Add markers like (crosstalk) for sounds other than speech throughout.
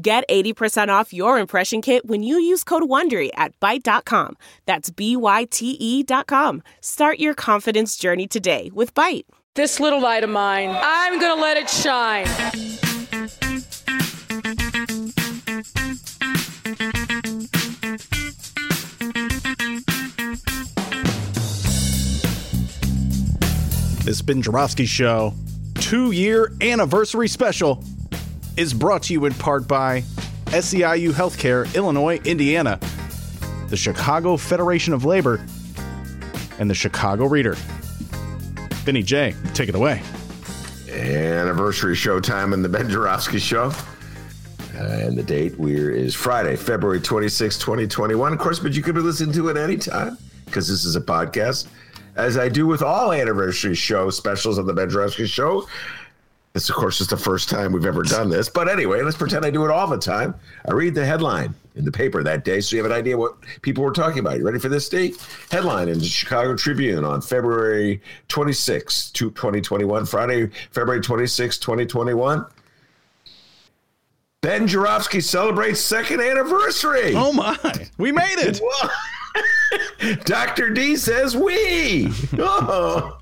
Get 80% off your impression kit when you use code WONDERY at Byte.com. That's B-Y-T-E dot com. Start your confidence journey today with Byte. This little light of mine, I'm going to let it shine. This Ben Joravsky Show two year anniversary special is brought to you in part by SEIU Healthcare, Illinois, Indiana, the Chicago Federation of Labor, and the Chicago Reader. Benny J, take it away. Anniversary show time in the Ben Joravsky Show. Uh, and the date we're is Friday, February 26, 2021. Of course, but you could be listening to it anytime because this is a podcast. As I do with all anniversary show specials on the Ben Joravsky Show. This, of course, is the first time we've ever done this. But anyway, let's pretend I do it all the time. I read the headline in the paper that day so you have an idea what people were talking about. You ready for this, Dave? Headline in the Chicago Tribune on February 26, 2021, Friday, February 26, 2021. Ben Joravsky celebrates second anniversary. Oh my, we made it. (laughs) (laughs) Dr. D says we. (laughs) Oh.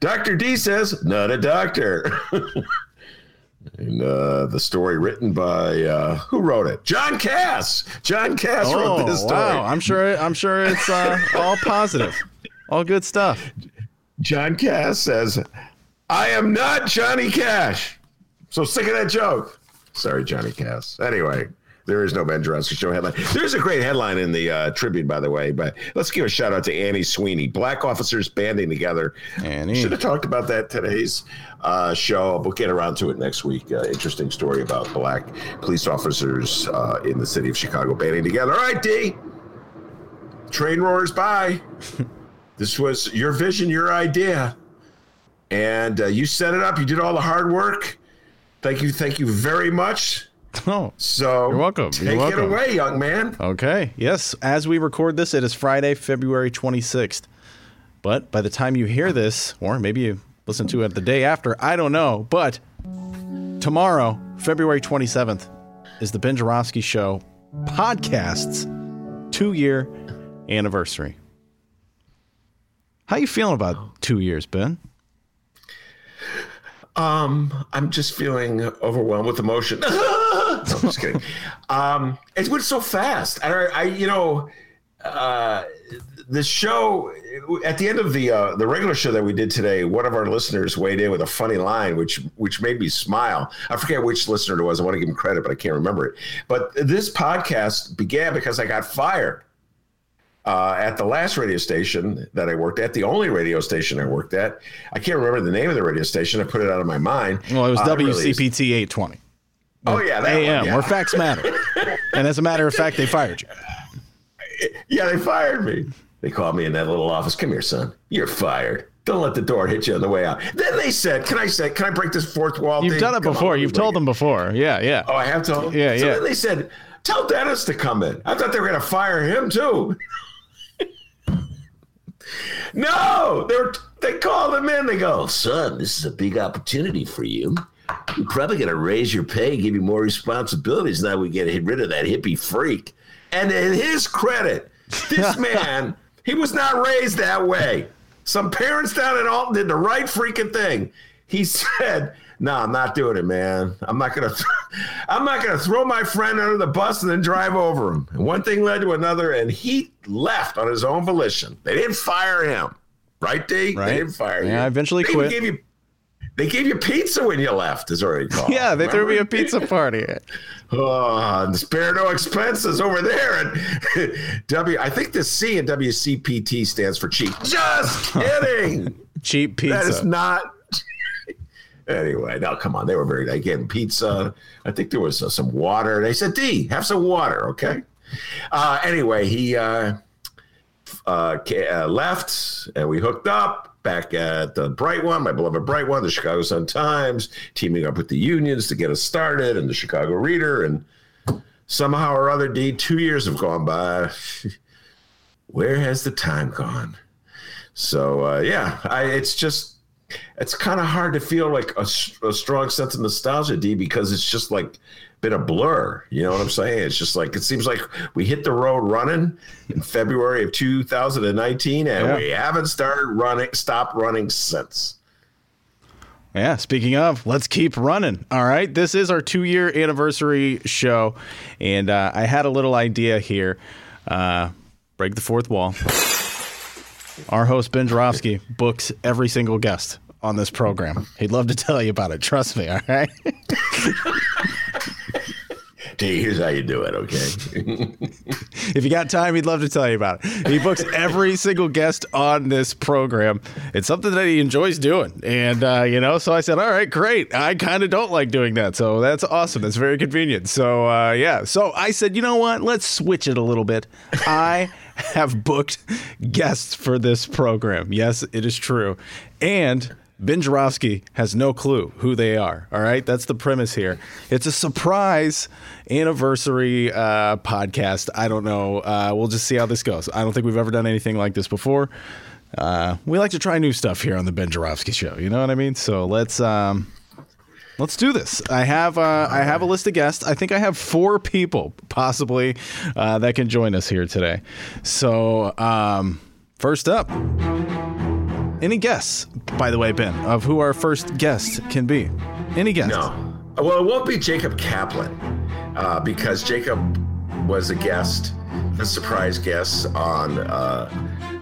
Dr. D says, not a doctor. (laughs) and uh, the story written by uh, who wrote it? John Kass. John Kass oh, wrote this story. Wow, I'm sure. I'm sure it's uh, all positive, all good stuff. John Cass says, "I am not Johnny Cash." So sick of that joke. Sorry, Johnny Kass. Anyway, there is no Ben Joravsky Show headline. There's a great headline in the uh, Tribune, by the way. But let's give a shout out to Annie Sweeney. Black officers banding together. Annie. Should have talked about that today's uh, show. We'll get around to it next week. Uh, interesting story about black police officers uh, in the city of Chicago banding together. All right, D. Train roars by. (laughs) this was your vision, your idea. And uh, you set it up. You did all the hard work. Thank you. Thank you very much. (laughs) Oh, so you're welcome. Take you're welcome. it away, young man. Okay. Yes. As we record this, it is Friday, February 26th. But by the time you hear this, or maybe you listen to it the day after, I don't know. But tomorrow, February 27th, is the Ben Joravsky Show podcast's two year anniversary. How you feeling about two years, Ben? Um, I'm just feeling overwhelmed with emotion. (laughs) I'm just kidding. Um, it went so fast. I, I you know, uh, the show at the end of the uh, the regular show that we did today, one of our listeners weighed in with a funny line, which which made me smile. I forget which listener it was. I want to give him credit, but I can't remember it. But this podcast began because I got fired uh, at the last radio station that I worked at, the only radio station I worked at. I can't remember the name of the radio station. I put it out of my mind. Well, it was Uh, WCPT 820. Oh yeah, that AM, yeah. where facts matter. and as a matter of fact, they fired you. (laughs) Yeah, they fired me. They called me in that little office. Come here, son. You're fired. Don't let the door hit you on the way out. Then they said, "Can I say? Can I break this fourth wall?" You've thing? done it Come before. me You've told it." them before. Yeah, yeah. Oh, I have told. Yeah, so yeah. then they said, "Tell Dennis to come in." I thought they were going to fire him too. (laughs) no, they were. They called him in. They go, "Son, this is a big opportunity for you. You're probably going to raise your pay, give you more responsibilities. Now we get rid of that hippie freak." And in his credit, this (laughs) man, he was not raised that way. Some parents down in Alton did the right freaking thing. He said, "No, I'm not doing it, man. I'm not gonna, th- (laughs) I'm not gonna throw my friend under the bus and then drive over him." And one thing led to another, and he left on his own volition. They didn't fire him, right, D? Right. They didn't fire you. Yeah, eventually they quit. Gave you, they gave you pizza when you left, is already called. (laughs) Yeah, they threw me a pizza party. (laughs) Oh, and spare no expenses over there. And (laughs) W, I think the C in WCPT stands for cheap. Just kidding. Cheap pizza. that is not. Anyway, now come on, they were very. They gave pizza. I think there was uh, some water. They said, "D, have some water, okay." Uh, anyway, he uh, uh, uh, left, and we hooked up back at the Bright One, my beloved Bright One, the Chicago Sun Times, teaming up with the unions to get us started, and the Chicago Reader, and somehow or other, D, two years have gone by. (laughs) Where has the time gone? So uh, yeah, I, it's just it's kind of hard to feel like a strong sense of nostalgia, D, because it's just like been a blur. You know what I'm saying? It's just like it seems like we hit the road running in February of 2019, and Yeah. we haven't started running, stopped running since. Yeah, speaking of, let's keep running. All right. This is our two year anniversary show. And uh, I had a little idea here. Uh, break the fourth wall. Our host, Ben Joravsky, books every single guest on this program. He'd love to tell you about it. Trust me. All right. (laughs) Here's how you do it. Okay. (laughs) if you got time, he'd love to tell you about it. He books every single guest on this program. It's something that he enjoys doing. And, uh, you know, so I said, all right, great. I kind of don't like doing that. So that's awesome. That's very convenient. So, uh, yeah. So I said, you know what? Let's switch it a little bit. I have booked guests for this program. Yes, it is true. And Ben Joravsky has no clue who they are. All right. That's the premise here. It's a surprise anniversary uh, podcast. I don't know. Uh, we'll just see how this goes. I don't think we've ever done anything like this before. Uh, we like to try new stuff here on the Ben Joravsky show. You know what I mean? So let's. Um, Let's do this. I have uh, I have a list of guests. I think I have four people possibly uh, that can join us here today. So um, first up, any guess, by the way, Ben, of who our first guest can be? Any guess? No. Well, it won't be Jacob Kaplan uh, because Jacob was a guest, a surprise guest on uh,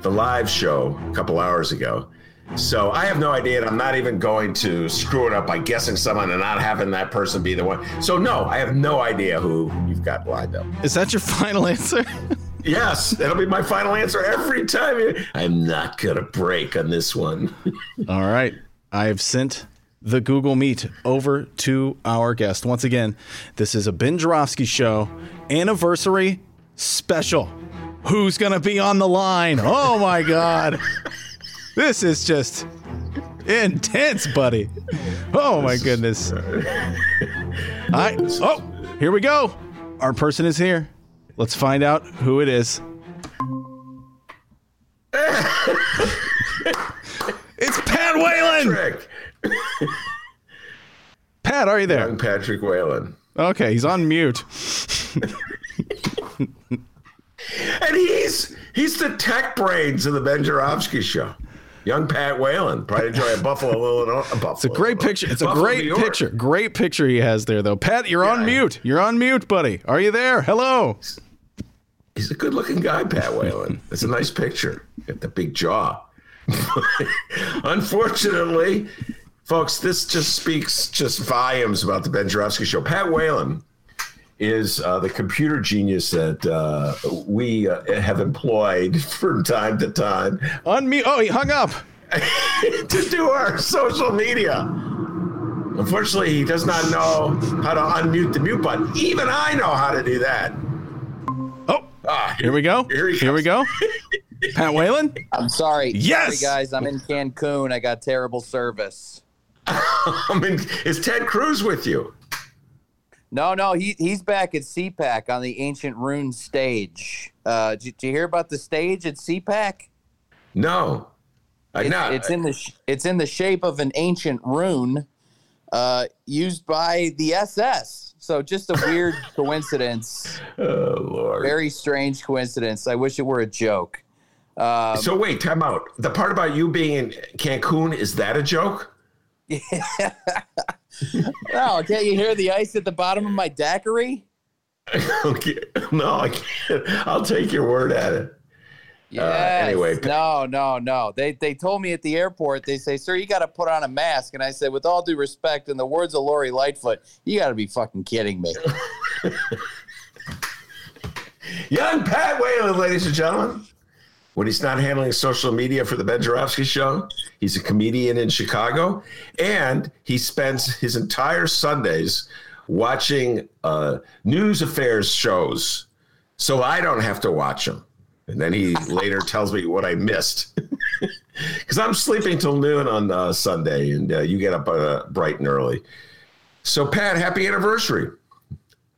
the live show a couple hours ago. So I have no idea, and I'm not even going to screw it up by guessing someone and not having that person be the one. So no, I have no idea who you've got lined up. Is that your (laughs) final answer? Yes, that'll be my final answer every time. I'm not gonna break on this one. (laughs) All right. I have sent the Google Meet over to our guest. Once again, this is a Ben Joravsky show anniversary special. Who's going to be on the line? Oh my God. (laughs) this is just intense, buddy. Oh my goodness. (laughs) I, oh, here we go. Our person is here. Let's find out who it is. (laughs) it's Pat Whalen. Trick. (laughs) Pat, are you there? Young Patrick Whalen. Okay, he's on mute. (laughs) And he's he's the tech brains of the Ben Joravsky show. Young Pat Whalen. Probably enjoy a Buffalo, Illinois. Buffalo, It's a great picture. It's a Buffalo, great picture. Great picture he has there, though. Pat, you're on mute. You're on mute, buddy. Are you there? Hello. He's a good looking guy, Pat Whalen. (laughs) It's a nice picture. Got the big jaw. (laughs) Unfortunately, folks, this just speaks just volumes about the Ben Joravsky show. Pat Whalen is uh, the computer genius that uh, we uh, have employed (laughs) from time to time Unmute. Oh, he hung up. to do our social media. Unfortunately, he does not know how to unmute the mute button. Even I know how to do that. Ah, here we go. Here he Here we go. Pat Whalen. I'm sorry. Yes! Sorry, guys. I'm in Cancun. I got terrible service. (laughs) I mean, is Ted Cruz with you? No, no, he he's back at CPAC on the Ancient Rune stage. Uh, did, did you hear about the stage at CPAC? No. I It's, know. it's in the sh- it's in the shape of an ancient rune, uh, used by the SS. So just a weird (laughs) coincidence. oh, Lord. Very strange coincidence. I wish it were a joke. Um, so, wait, time out. The part about you being in Cancun, is that a joke? (laughs) Yeah. oh, can't you hear the ice at the bottom of my daiquiri? (laughs) okay. No, I can't. I'll take your word at it. Yes. anyway. no, no, no. They they told me at the airport. They say, "Sir, you got to put on a mask." And I said, "With all due respect, in the words of Lori Lightfoot, you got to be fucking kidding me." (laughs) Young Pat Whalen, ladies and gentlemen. when he's not handling social media for the Ben Joravsky show. He's a comedian in Chicago, and he spends his entire Sundays watching uh, news affairs shows, so I don't have to watch them. And then he later tells me what I missed. (laughs) Because I'm sleeping till noon on uh, Sunday, and uh, you get up uh, bright and early. So, Pat, happy anniversary.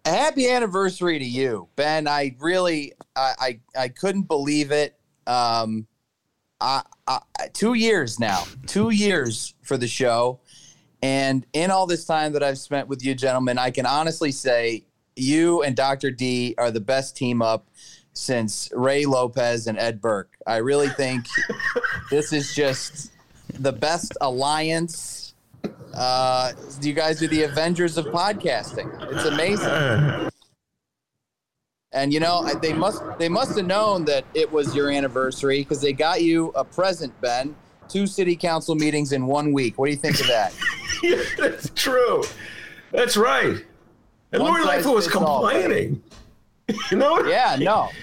Happy anniversary to you, Ben. I really, I, I, I couldn't believe it. Um, I, I, two years now, two years for the show. And in all this time that I've spent with you, gentlemen, I can honestly say you and Dr. D are the best team up since Ray Lopez and Ed Burke. I really think this is just the best alliance. Uh, you guys are the Avengers of podcasting. It's amazing. And you know they must they must have known that it was your anniversary because they got you a present, Ben. Two city council meetings in one week. What do you think of that? yeah, (laughs) that's true. That's right. And Lori Lightfoot was complaining. all. You know? Yeah, no. (laughs)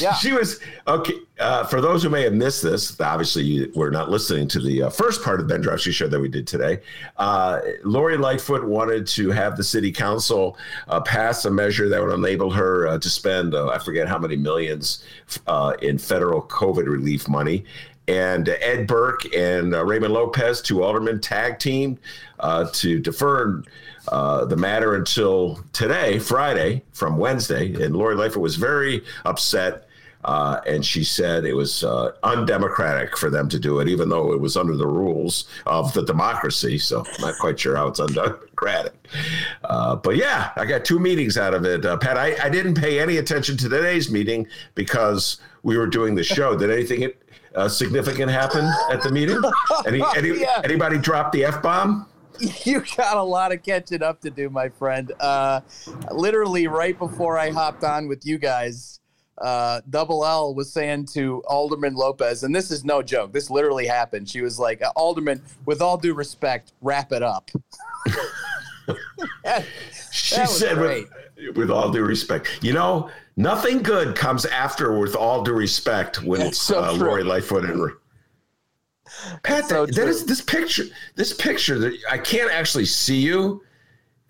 Yeah. She was okay. Uh, for those who may have missed this, obviously you were not listening to the uh, first part of the Ben Joravsky show that we did today. Uh, Lori Lightfoot wanted to have the city council uh, pass a measure that would enable her uh, to spend, uh, I forget how many millions uh, in federal COVID relief money. And Ed Burke and uh, Raymond Lopez, two aldermen, tag team uh, to defer uh, the matter until today, Friday, from Wednesday. And Lori Lightfoot was very upset. Uh, and she said it was uh, undemocratic for them to do it, even though it was under the rules of the democracy. So, I'm not quite sure how it's (laughs) undemocratic. Uh, but yeah, I got two meetings out of it. Uh, Pat, I, I didn't pay any attention to today's meeting because we were doing the show. Did anything uh, significant happen at the meeting? (laughs) Any, any, Yeah. Anybody drop the F bomb? (laughs) You got a lot of catching up to do, my friend. Uh, literally, right before I hopped on with you guys, uh, Double L was saying to Alderman Lopez, and this is no joke. This literally happened. She was like, "Alderman, with all due respect, wrap it up." (laughs) She That said, with, with all due respect, you know, nothing good comes after with all due respect when it's so uh. Lori Lightfoot and. Pat, so that, that true. is this picture. This picture that I can't actually see you,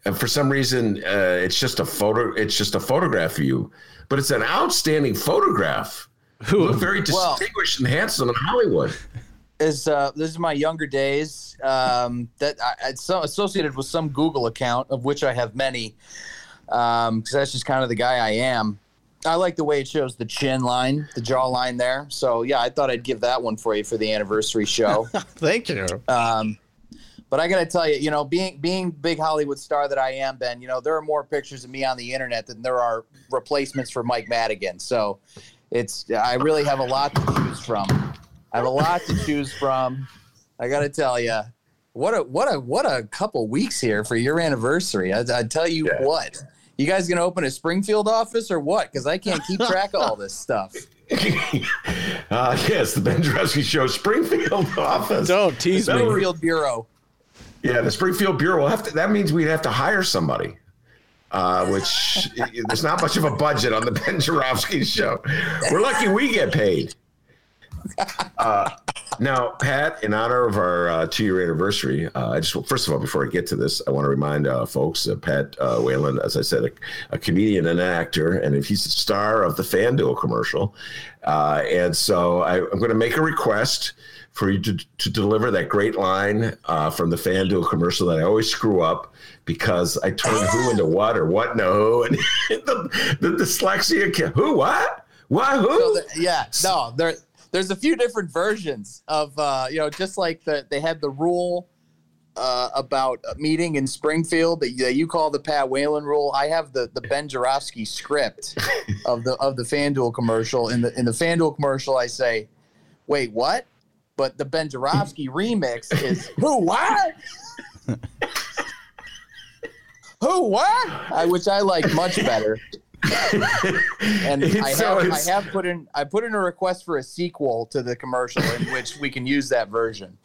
and for some reason, uh, it's just a photo. It's just a photograph of you, but it's an outstanding photograph. (laughs) You look very Well- distinguished and handsome in Hollywood. is uh, this is my younger days um, that I, it's so associated with some Google account of which I have many because that's just kind of the guy I am. I like the way it shows the chin line, the jaw line there. So yeah, I thought I'd give that one for you for the anniversary show. (laughs) Thank you. um, but I got to tell you, you know, being being big Hollywood star that I am, Ben, you know, there are more pictures of me on the internet than there are replacements for Mike Madigan. So it's I really have a lot to choose from. I have a lot to choose from. I got to tell you, what a what a what a couple weeks here for your anniversary. I, I tell you Yeah. what, you guys gonna open a Springfield office or what? Because I can't keep track of all this (laughs) stuff. uh, yes, the Ben Joravsky Show Springfield (laughs) office. Don't tease me. Springfield Bureau. Yeah, the Springfield Bureau will have to. That means we'd have to hire somebody, uh, which (laughs) there's not much of a budget on the Ben Joravsky show. We're lucky we get paid. (laughs) Uh, now, Pat, in honor of our uh, two-year anniversary, uh, I just first of all, before I get to this, I want to remind uh, folks, uh, Pat uh, Whalen, as I said, a, a comedian and an actor, and if he's the star of the FanDuel commercial, uh, and so I, I'm going to make a request for you to, to deliver that great line from the FanDuel commercial that I always screw up because I turn who into what or what into who, and (laughs) the, the dyslexia. Who what? Who? So the, yeah, no, there there's a few different versions of uh, you know, just like the they had the rule uh, about a meeting in Springfield that you, that you call the Pat Whalen rule. I have the the Ben Joravsky script (laughs) of the of the FanDuel commercial. In the in the FanDuel commercial, I say, "Wait, what?" But the Ben Joravsky (laughs) remix is who what? (laughs) who what? I, which I like much better. (laughs) and I So have, I have put in I put in a request for a sequel to the commercial in which we can use that version.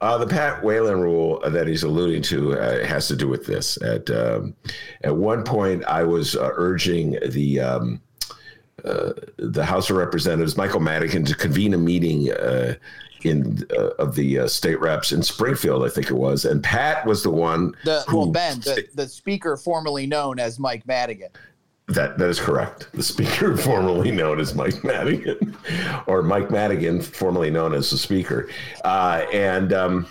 Uh, the Pat Whalen rule that he's alluding to uh, has to do with this. At um, at one point, I was uh, urging the um, uh, the House of Representatives, Michael Madigan, to convene a meeting uh, in uh, of the uh, state reps in Springfield, I think it was, and Pat was the one. The who, well, Ben, the, the speaker formerly known as Mike Madigan. That that is correct. The speaker, (laughs) formerly known as Mike Madigan, or Mike Madigan, formerly known as the speaker, uh, and. Um,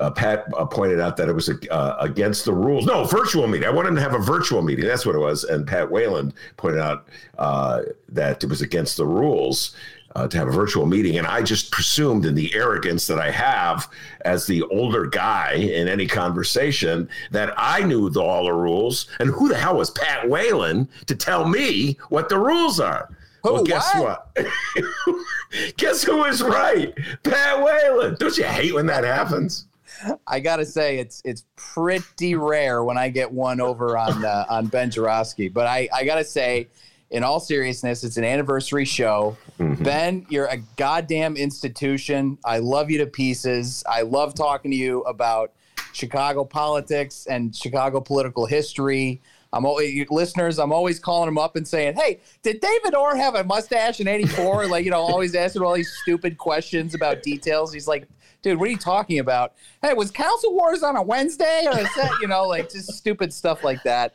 uh, Pat uh, pointed out that it was uh, against the rules. No, virtual meeting. I wanted to have a virtual meeting. That's what it was. And Pat Whalen pointed out uh, that it was against the rules uh, to have a virtual meeting. And I just presumed, in the arrogance that I have as the older guy in any conversation, that I knew the, all the rules. And who the hell was Pat Whalen to tell me what the rules are? Who, well, guess what? what? (laughs) guess who is right? Pat Whalen. Don't you hate when that happens? I gotta say it's it's pretty rare when I get one over on uh, on Ben Joravsky. But I I gotta say, in all seriousness, it's an anniversary show. Mm-hmm. Ben, you're a goddamn institution. I love you to pieces. I love talking to you about Chicago politics and Chicago political history. I'm always listeners. I'm always calling them up and saying, "Hey, did David Orr have a mustache in '84?" like you know, always asking all these stupid questions about details. He's like, "Dude, what are you talking about?" Hey, was Council Wars on a Wednesday or is that you know like just stupid stuff like that?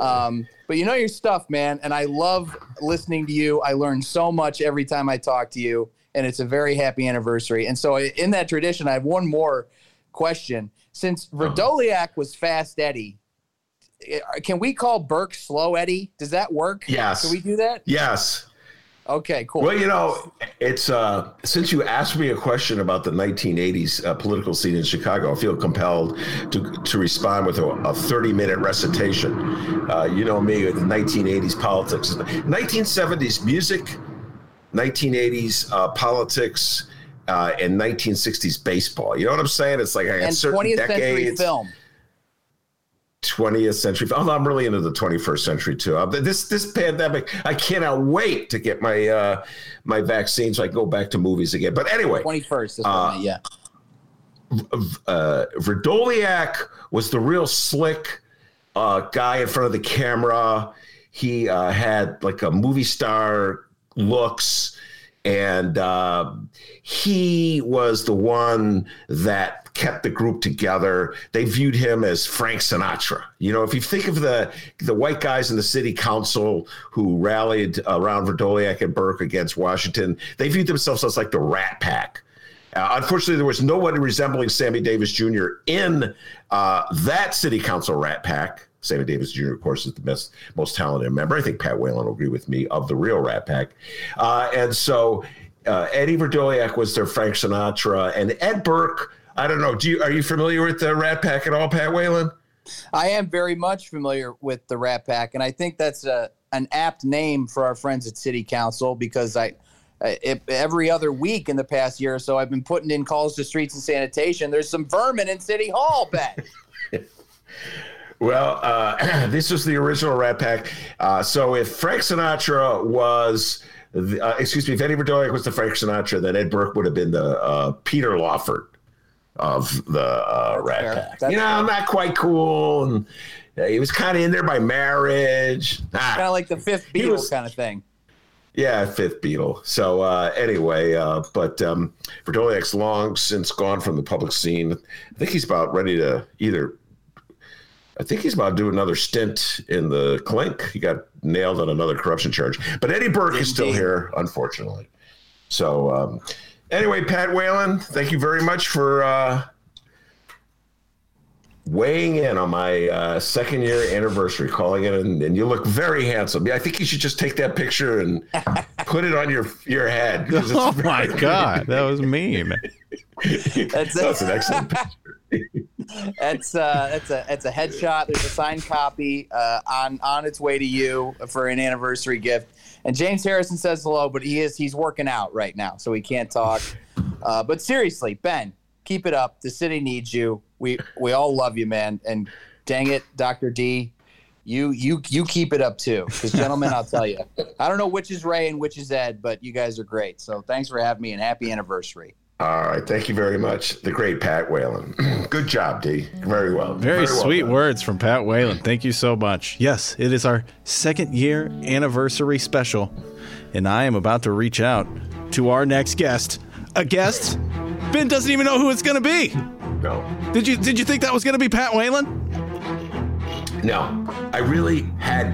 Um, but you know your stuff, man, and I love listening to you. I learn so much every time I talk to you, and it's a very happy anniversary. And so, in that tradition, I have one more question. Since Vrdolyak was Fast Eddie, eh, can we call Burke Slow Eddie? Does that work? Yes. Can we do that? Yes. Okay, cool. Well, you know, it's uh, since you asked me a question about the 1980s uh, political scene in Chicago, I feel compelled to to respond with a, a 30 minute recitation. Uh, you know me with 1980s politics, 1970s music, 1980s uh, politics, uh, and 1960s baseball. You know what I'm saying? It's like I got certain 20th century film. 20th century. Oh, I'm really into the 21st century too. Uh, this this pandemic, I cannot wait to get my uh, my vaccine so I can go back to movies again. But anyway, 21st. Uh, yeah. uh, Vrdolyak was the real slick uh, guy in front of the camera. He uh, had like a movie star looks, and uh, he was the one that kept the group together. They viewed him as Frank Sinatra. You know, if you think of the the white guys in the city council who rallied around Vrdolyak and Burke against Washington, they viewed themselves as like the Rat Pack. Uh, unfortunately, there was nobody resembling Sammy Davis Jr. in uh, that city council Rat Pack. Sammy Davis Jr., of course, is the best, most talented member. I think Pat Whalen will agree with me of the real Rat Pack. Uh, and so uh, Eddie Vrdolyak was their Frank Sinatra, and Ed Burke. I don't know. Do you are you familiar with the Rat Pack at all, Pat Whalen? I am very much familiar with the Rat Pack, and I think that's a an apt name for our friends at City Council because I. It, every other week in the past year or so, I've been putting in calls to streets and sanitation. There's some vermin in City Hall, Ben. (laughs) (laughs) Well, uh, (clears throat) this was the original Rat Pack. Uh, so if Frank Sinatra was, the, uh, excuse me, if Eddie Vrdolyak was the Frank Sinatra, then Ed Burke would have been the uh, Peter Lawford of the uh, Rat. Pack. That's you know, fair. I'm not quite cool, and uh, he was kind of in there by marriage. Ah, kind of like the fifth Beatle was- kind of thing. yeah, fifth Beatle. So uh, anyway, uh, but um, Vrdolyak's long since gone from the public scene. I think he's about ready to either. I think he's about to do another stint in the clink. He got nailed on another corruption charge. But Eddie Burke is still here, unfortunately. So um, anyway, Pat Whalen, thank you very much for uh, weighing in on my uh, second year anniversary, calling it, and, and you look very handsome. Yeah, I think you should just take that picture and (laughs) put it on your your head. it's Oh my god, (laughs) that was mean. That's, That's an excellent picture. (laughs) that's uh, that's a that's a headshot. There's a signed copy uh, on on its way to you for an anniversary gift. And James Harrison says hello, but he is he's working out right now, so he can't talk. (laughs) Uh, but seriously, Ben, keep it up. The city needs you. We we all love you, man. And dang it, Doctor D, you you you keep it up too. Because gentlemen, I'll tell you, I don't know which is Ray and which is Ed, but you guys are great. So thanks for having me and happy anniversary. All right, thank you very much, the great Pat Whalen. (clears throat) Good job, D. Very well. Very, well sweet done. words from Pat Whalen. Thank you so much. Yes, it is our second year anniversary special, and I am about to reach out to our next guest. A guest Ben doesn't even know who it's going to be. No, Did you did you think that was going to be Pat Whalen? no, I really had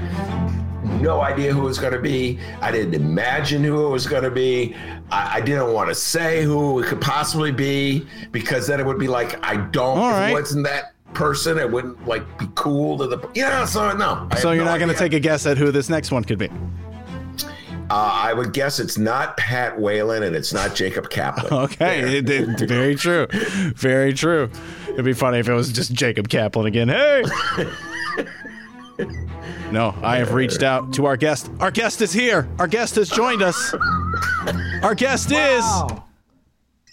no idea who it was going to be. I didn't imagine who it was going to be. I, I didn't want to say who it could possibly be because then it would be like I don't. All right. it wasn't that person, it wouldn't like be cool to the. Yeah, so no. I So you're no not going to take a guess at who this next one could be. Uh, I would guess it's not Pat Whalen and it's not Jacob Kaplan. (laughs) Okay, it- it- very true, very true. It'd be funny if it was just Jacob Kaplan again. Hey. (laughs) No, I have reached out to our guest. Our guest is here. Our guest has joined us. Our guest is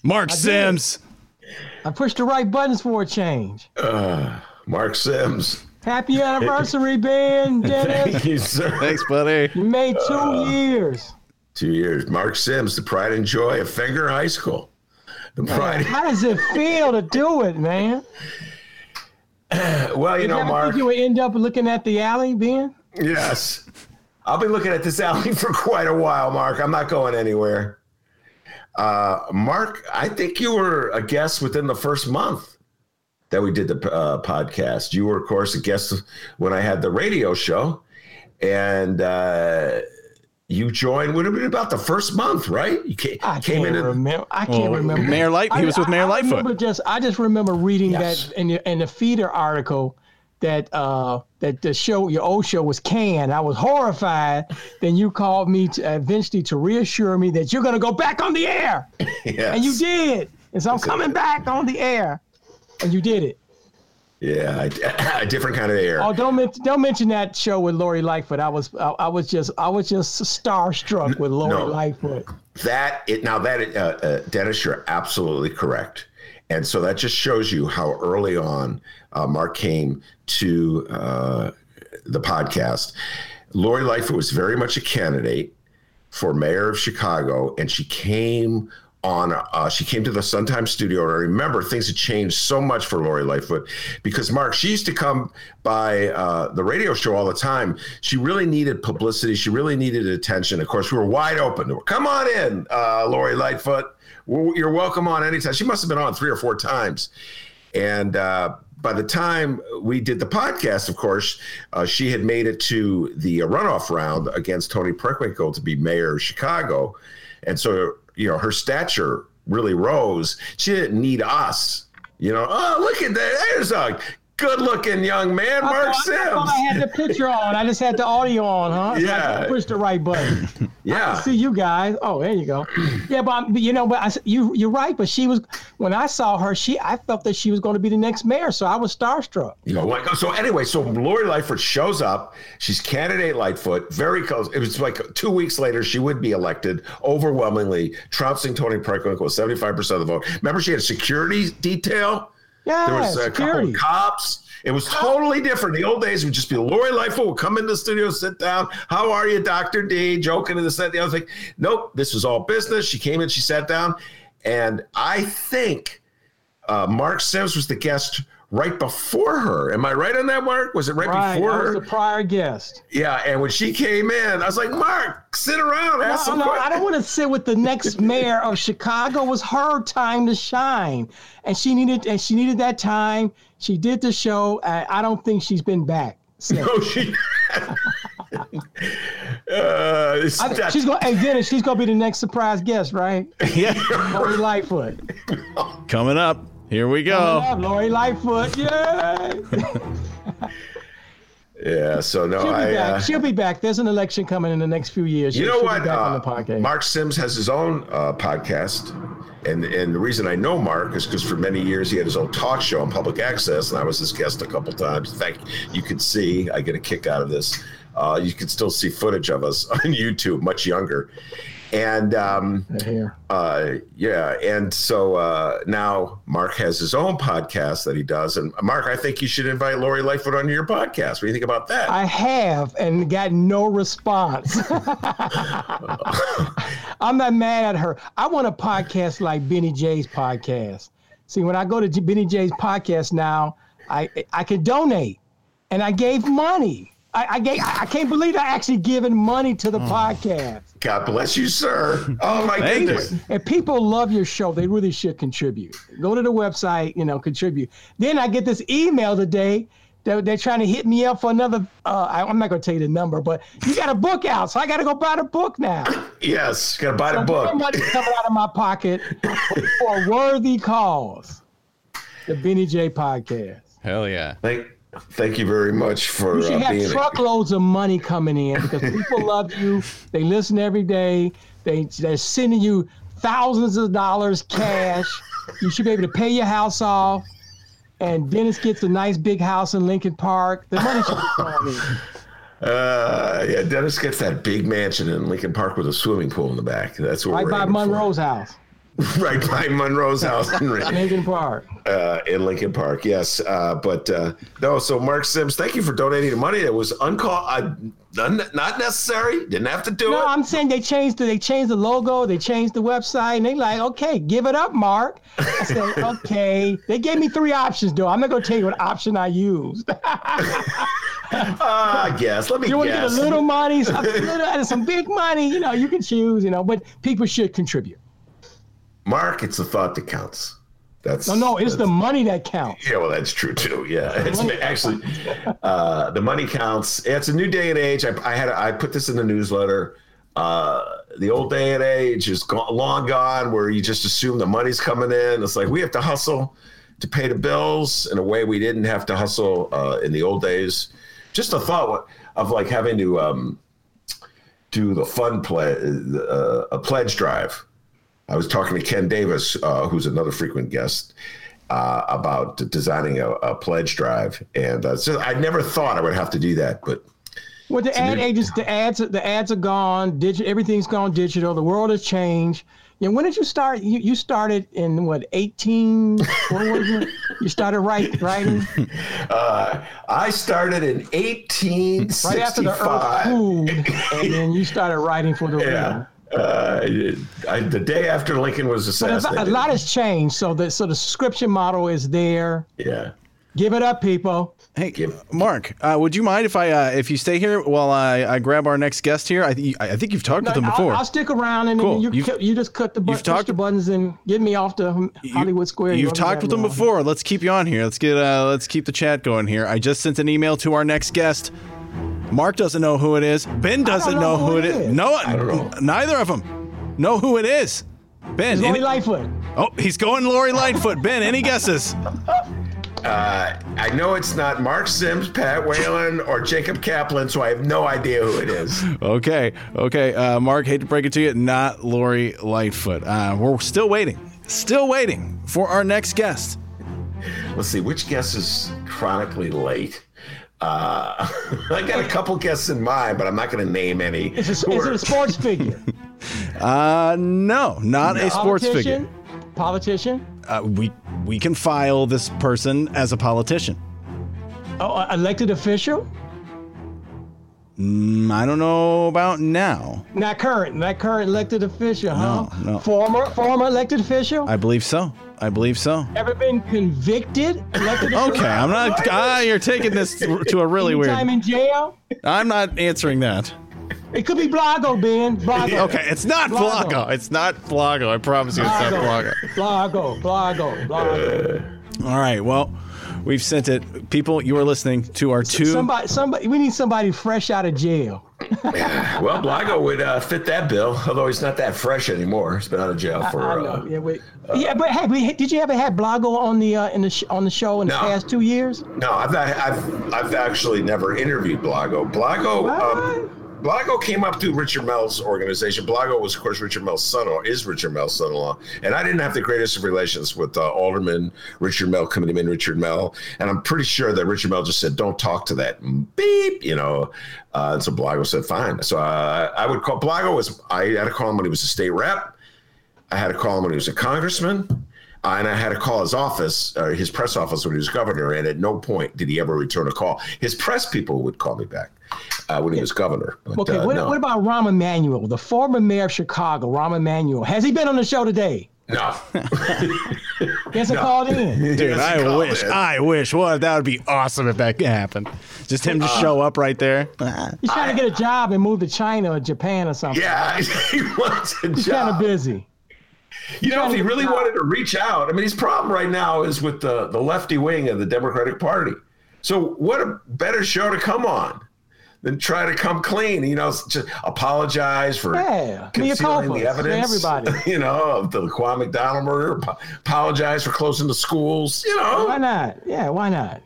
Mark did it. Sims. I pushed the right buttons for a change. Uh, Mark Sims. Happy anniversary, Ben (laughs) Dennis. Thank you, sir. Thanks, buddy. You made two uh, years. Two years. Mark Sims, the pride and joy of Fenger High School. The pride. How does it feel to do it, man? (clears throat) Well, you You know, Mark. you would end up looking at the alley, Ben? Yes. I'll be looking at this alley (laughs) for quite a while, Mark. I'm not going anywhere. Uh, Mark, I think you were a guest within the first month that we did the uh, podcast. You were, of course, a guest when I had the radio show, and uh, you joined. Would have been about the first month, right? You came, I came can't in. remember. I can't Well, remember. Mayor Light. He I- was with I- Mayor I Lightfoot. remember Just, I just remember reading Yes. that in the, in the Reader article that uh, that the show, your old show, was canned. I was horrified. then you called me to, eventually to reassure me that you're going to go back on the air, (laughs) Yes. and you did. And so I'm coming back on the air, and you did it. Yeah, (laughs) a different kind of air. Oh, don't mention don't mention that show with Lori Lightfoot. I was I, I was just I was just starstruck with Lori no. Lightfoot. That it now that uh, uh, Dennis, you're absolutely correct, and so that just shows you how early on uh, Mark came to uh, the podcast. Lori Lightfoot was very much a candidate for mayor of Chicago, and she came on. Uh, she came to the Sun Times studio, and I remember things had changed so much for Lori Lightfoot because Mark, she used to come by uh, the radio show all the time. She really needed publicity. She really needed attention. Of course, we were wide open. to her Come on in, uh, Lori Lightfoot. You're welcome on anytime. She must have been on three or four times, and. Uh, by the time we did the podcast, of course, uh, she had made it to the runoff round against Toni Preckwinkle to be mayor of Chicago. And so, you know, her stature really rose. She didn't need us. You know, oh, look at that. There's a good looking young man, Mark I I thought I Sims. had the picture on. I just had the audio on, huh? So I Yeah. push the right button. Yeah. See you guys. Oh, there you go. (clears throat) Yeah, but, you know, but I, you you're right. But she was when I saw her, she I felt that she was going to be the next mayor, so I was starstruck. You know, like, so anyway, so Lori Lightfoot shows up. She's candidate Lightfoot, very close. It was like two weeks later, she would be elected overwhelmingly, trouncing Toni Preckwinkle with 75% of the vote. Remember, she had a security detail? Yeah, There was a couple of cops. It was totally different. The old days would just be Lori Lightfoot would come in the studio, sit down. How are you, Dr. D? Joking and this, that, the other thing. Nope, this was all business. She came in, she sat down. And I think uh, Mark Sims was the guest right before her. Am I right on that, Mark? Was it right, Right, before I her? was the prior guest. yeah, and when she came in, I was like, Mark, sit around, ask No, some no, I don't want to sit with the next (laughs) mayor of Chicago. It was her time to shine, and she needed and she needed that time. She did the show. I, I don't think she's been back. since. No, she. (laughs) uh, I, she's going. Hey, Dennis, she's going to be the next surprise guest, right? (laughs) Yeah, Lori Lightfoot. coming up. Here we go. Love Lori Lightfoot. Yay! (laughs) yeah, so no, She'll be I. back. Uh, She'll be back. There's an election coming in the next few years. You She'll- know what? Uh. Mark Sims has his own uh, podcast, and and the reason I know Mark is because for many years he had his own talk show on public access, and I was his guest a couple times. In fact, you could see I get a kick out of this Uh, you can still see footage of us (laughs) on YouTube, much younger. And um, uh, yeah, and so uh, now Mark has his own podcast that he does. And Mark, I think you should invite Lori Lightfoot onto your podcast. What do you think about that? I have and got no response. (laughs) I'm not mad at her. I want a podcast like Benny J's podcast. See, when I go to J- Benny J's podcast now, I I can donate, and I gave money. I, I gave. I I can't believe I actually given money to the podcast. God bless you, sir. Oh my Thank goodness. If people love your show, they really should contribute. Go to the website, you know, contribute. Then I get this email today. They're, they're trying to hit me up for another. Uh, I, I'm not going to tell you the number, but you got a book out, so I got to go buy the book now. (coughs) Yes, gotta buy the book. Somebody's (coughs) coming out of my pocket for a worthy cause. The Benny J podcast. Hell yeah. Thank, thank you very much for You should uh, have truckloads of money coming in because people (laughs) love you. They listen every day. They they're sending you thousands of dollars cash. You should be able to pay your house off. And Dennis gets a nice big house in Lincoln Park. The money should be coming. (laughs) Uh, yeah, Dennis gets that big mansion in Lincoln Park with a swimming pool in the back. That's what Right we're by aiming for. Monroe's house, (laughs) right by Monroe's (laughs) house in, Lincoln Park. uh, in Lincoln Park. Yes, uh, but uh, no. So Mark Sims, thank you for donating the money. It was uncalled, uh, not necessary. Didn't have to do No, it. No, I'm saying they changed the, they changed the logo, they changed the website, and they like, okay, give it up, Mark. I said, (laughs) okay. They gave me three options, though. I'm not gonna tell you what option I used. Uh, I guess. Let me you want to get a little money, some, little, some big money, you know, you can choose, you know, but people should contribute. Mark, it's the thought that counts. That's No, no, it's the money that counts. Yeah, well, that's true too. Yeah, it's actually uh, the money counts. It's a new day and age. I, I had I put this in the newsletter. Uh, the old day and age is gone, long gone, where you just assume the money's coming in. It's like we have to hustle to pay the bills in a way we didn't have to hustle uh, in the old days. Just a thought of like having to um, do the fun play, uh, a pledge drive. I was talking to Ken Davis, uh, who's another frequent guest, uh, about designing a, a pledge drive, and uh, so I never thought I would have to do that, but Well, the ad new- agents, the ads, the ads are gone. Digital, everything's gone digital. The world has changed. Know, when did you start? You, you started in what, 18? What was it? You started write, writing (laughs) uh, I started in right after the Earth 1865. cooled, and then you started writing for the (laughs) yeah. world. Uh, I, the day after Lincoln was But a, assassinated. a lot has changed. So the so the subscription model is there. yeah. Give it up, people. Hey, Mark, uh, would you mind if I uh, if you stay here while I, I grab our next guest here? I, th- I think you've talked with him I'll, before. I'll stick around, and Cool. you You've- cu- you just cut the bu- you've push talked- the buttons and get me off the Hollywood Square. You've talked with them before. Let's keep you on here. Let's get uh, let's keep the chat going here. I just sent an email to our next guest. Mark doesn't know who it is. Ben doesn't know know, who it is. No, don't know. neither of them know who it is. Ben, Lori any- Lightfoot. oh, he's going Lori Lightfoot. Ben, any guesses? (laughs) Uh, I know it's not Mark Sims, Pat Whalen, or Jacob Kaplan, so I have no idea who it is. Okay, okay. Uh, Mark, hate to break it to you, not Lori Lightfoot. Uh, we're still waiting, still waiting for our next guest. Let's see, which guest is chronically late? Uh, (laughs) I got a couple guests in mind, but I'm not going to name any. Is it, Who is it a sports figure? (laughs) Uh, no, not a sports figure. Politician? Politician? Uh, we we can file this person as a politician. Oh, uh, elected official? Mm, I don't know about now. Not current. Not current elected official, huh? No, no. Former former elected official? I believe so. I believe so. Ever been convicted? Elected? (laughs) Okay, I'm not. Ah, you're taking this to a really weird. Time in jail? I'm not answering that. It could be Blago, Ben. Blago. (laughs) Okay, it's not Blago. Blago. It's not Blago. I promise you, it's not Blago. Blago. Blago. Blago. All right. Well, we've sent it. People, you are listening to our two. Somebody, somebody, we need somebody fresh out of jail. Well, Blago would uh, fit that bill, although he's not that fresh anymore. He's been out of jail for. I for. know. Uh, yeah, wait. yeah, but hey, we, did you ever have Blago on the uh, in the sh- on the show in the past two years? no, I've not. I've I've actually never interviewed Blago. Blago. Blago came up through Richard Mell's organization. Blago was, of course, Richard Mell's son, or is Richard Mell's son-in-law. And I didn't have the greatest of relations with uh, Alderman Richard Mell, Committeeman Richard Mell. And I'm pretty sure that Richard Mell just said, "Don't talk to that beep," you know. Uh, and so Blago said, "Fine." So uh, I would call Blago was I had to call him when he was a state rep. I had to call him when he was a congressman. Uh, and I had to call his office, uh, his press office when he was governor, and at no point did he ever return a call. His press people would call me back uh, when he was governor. But, Okay, uh, what, no. what about Rahm Emanuel, the former mayor of Chicago, Rahm Emanuel? Has he been on the show today? no. (laughs) He hasn't called in. (laughs) Dude, Yes, I wish. in. I wish. What that would be awesome if that could happen. Just him Uh, show up right there. He's trying to get a job and move to China or Japan or something. yeah, (laughs) he wants a He's kind of busy. You know, if he really get a job. wanted to reach out, I mean, his problem right now is with the, the lefty wing of the Democratic Party. So, what a better show to come on than try to come clean, you know, just apologize for Yeah, concealing the evidence. everybody. (laughs) You know, of the Laquan McDonald murder, apologize for closing the schools, you know. Why not? Yeah, why not?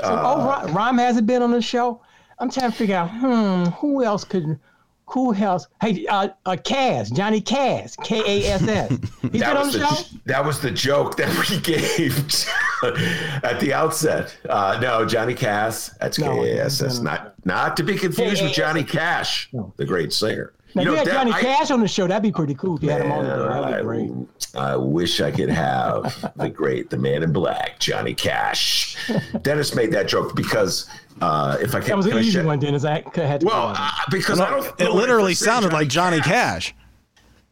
So, Uh, oh, Rahm hasn't been on the show. I'm trying to figure out, hmm, who else could, who House. Hey, uh, uh Kass, Johnny Kass, K A S S. (laughs) He's been That on was, the the, show. that was the joke that we (laughs) gave at the outset. Uh, no, Johnny Kass. That's K-A-S-S. Not, not to be confused with Johnny Cash, the great singer. Now, if you had Johnny I- Cash on the show, that'd be pretty cool if you had him on there. That'd be great. I, I wish I could have the (laughs) great, the man in black, Johnny Cash. Dennis made that joke because uh, if I can, That was an easy share- one, Dennis. I had to Well, uh, because I don't. know It literally first said sounded like Johnny Cash.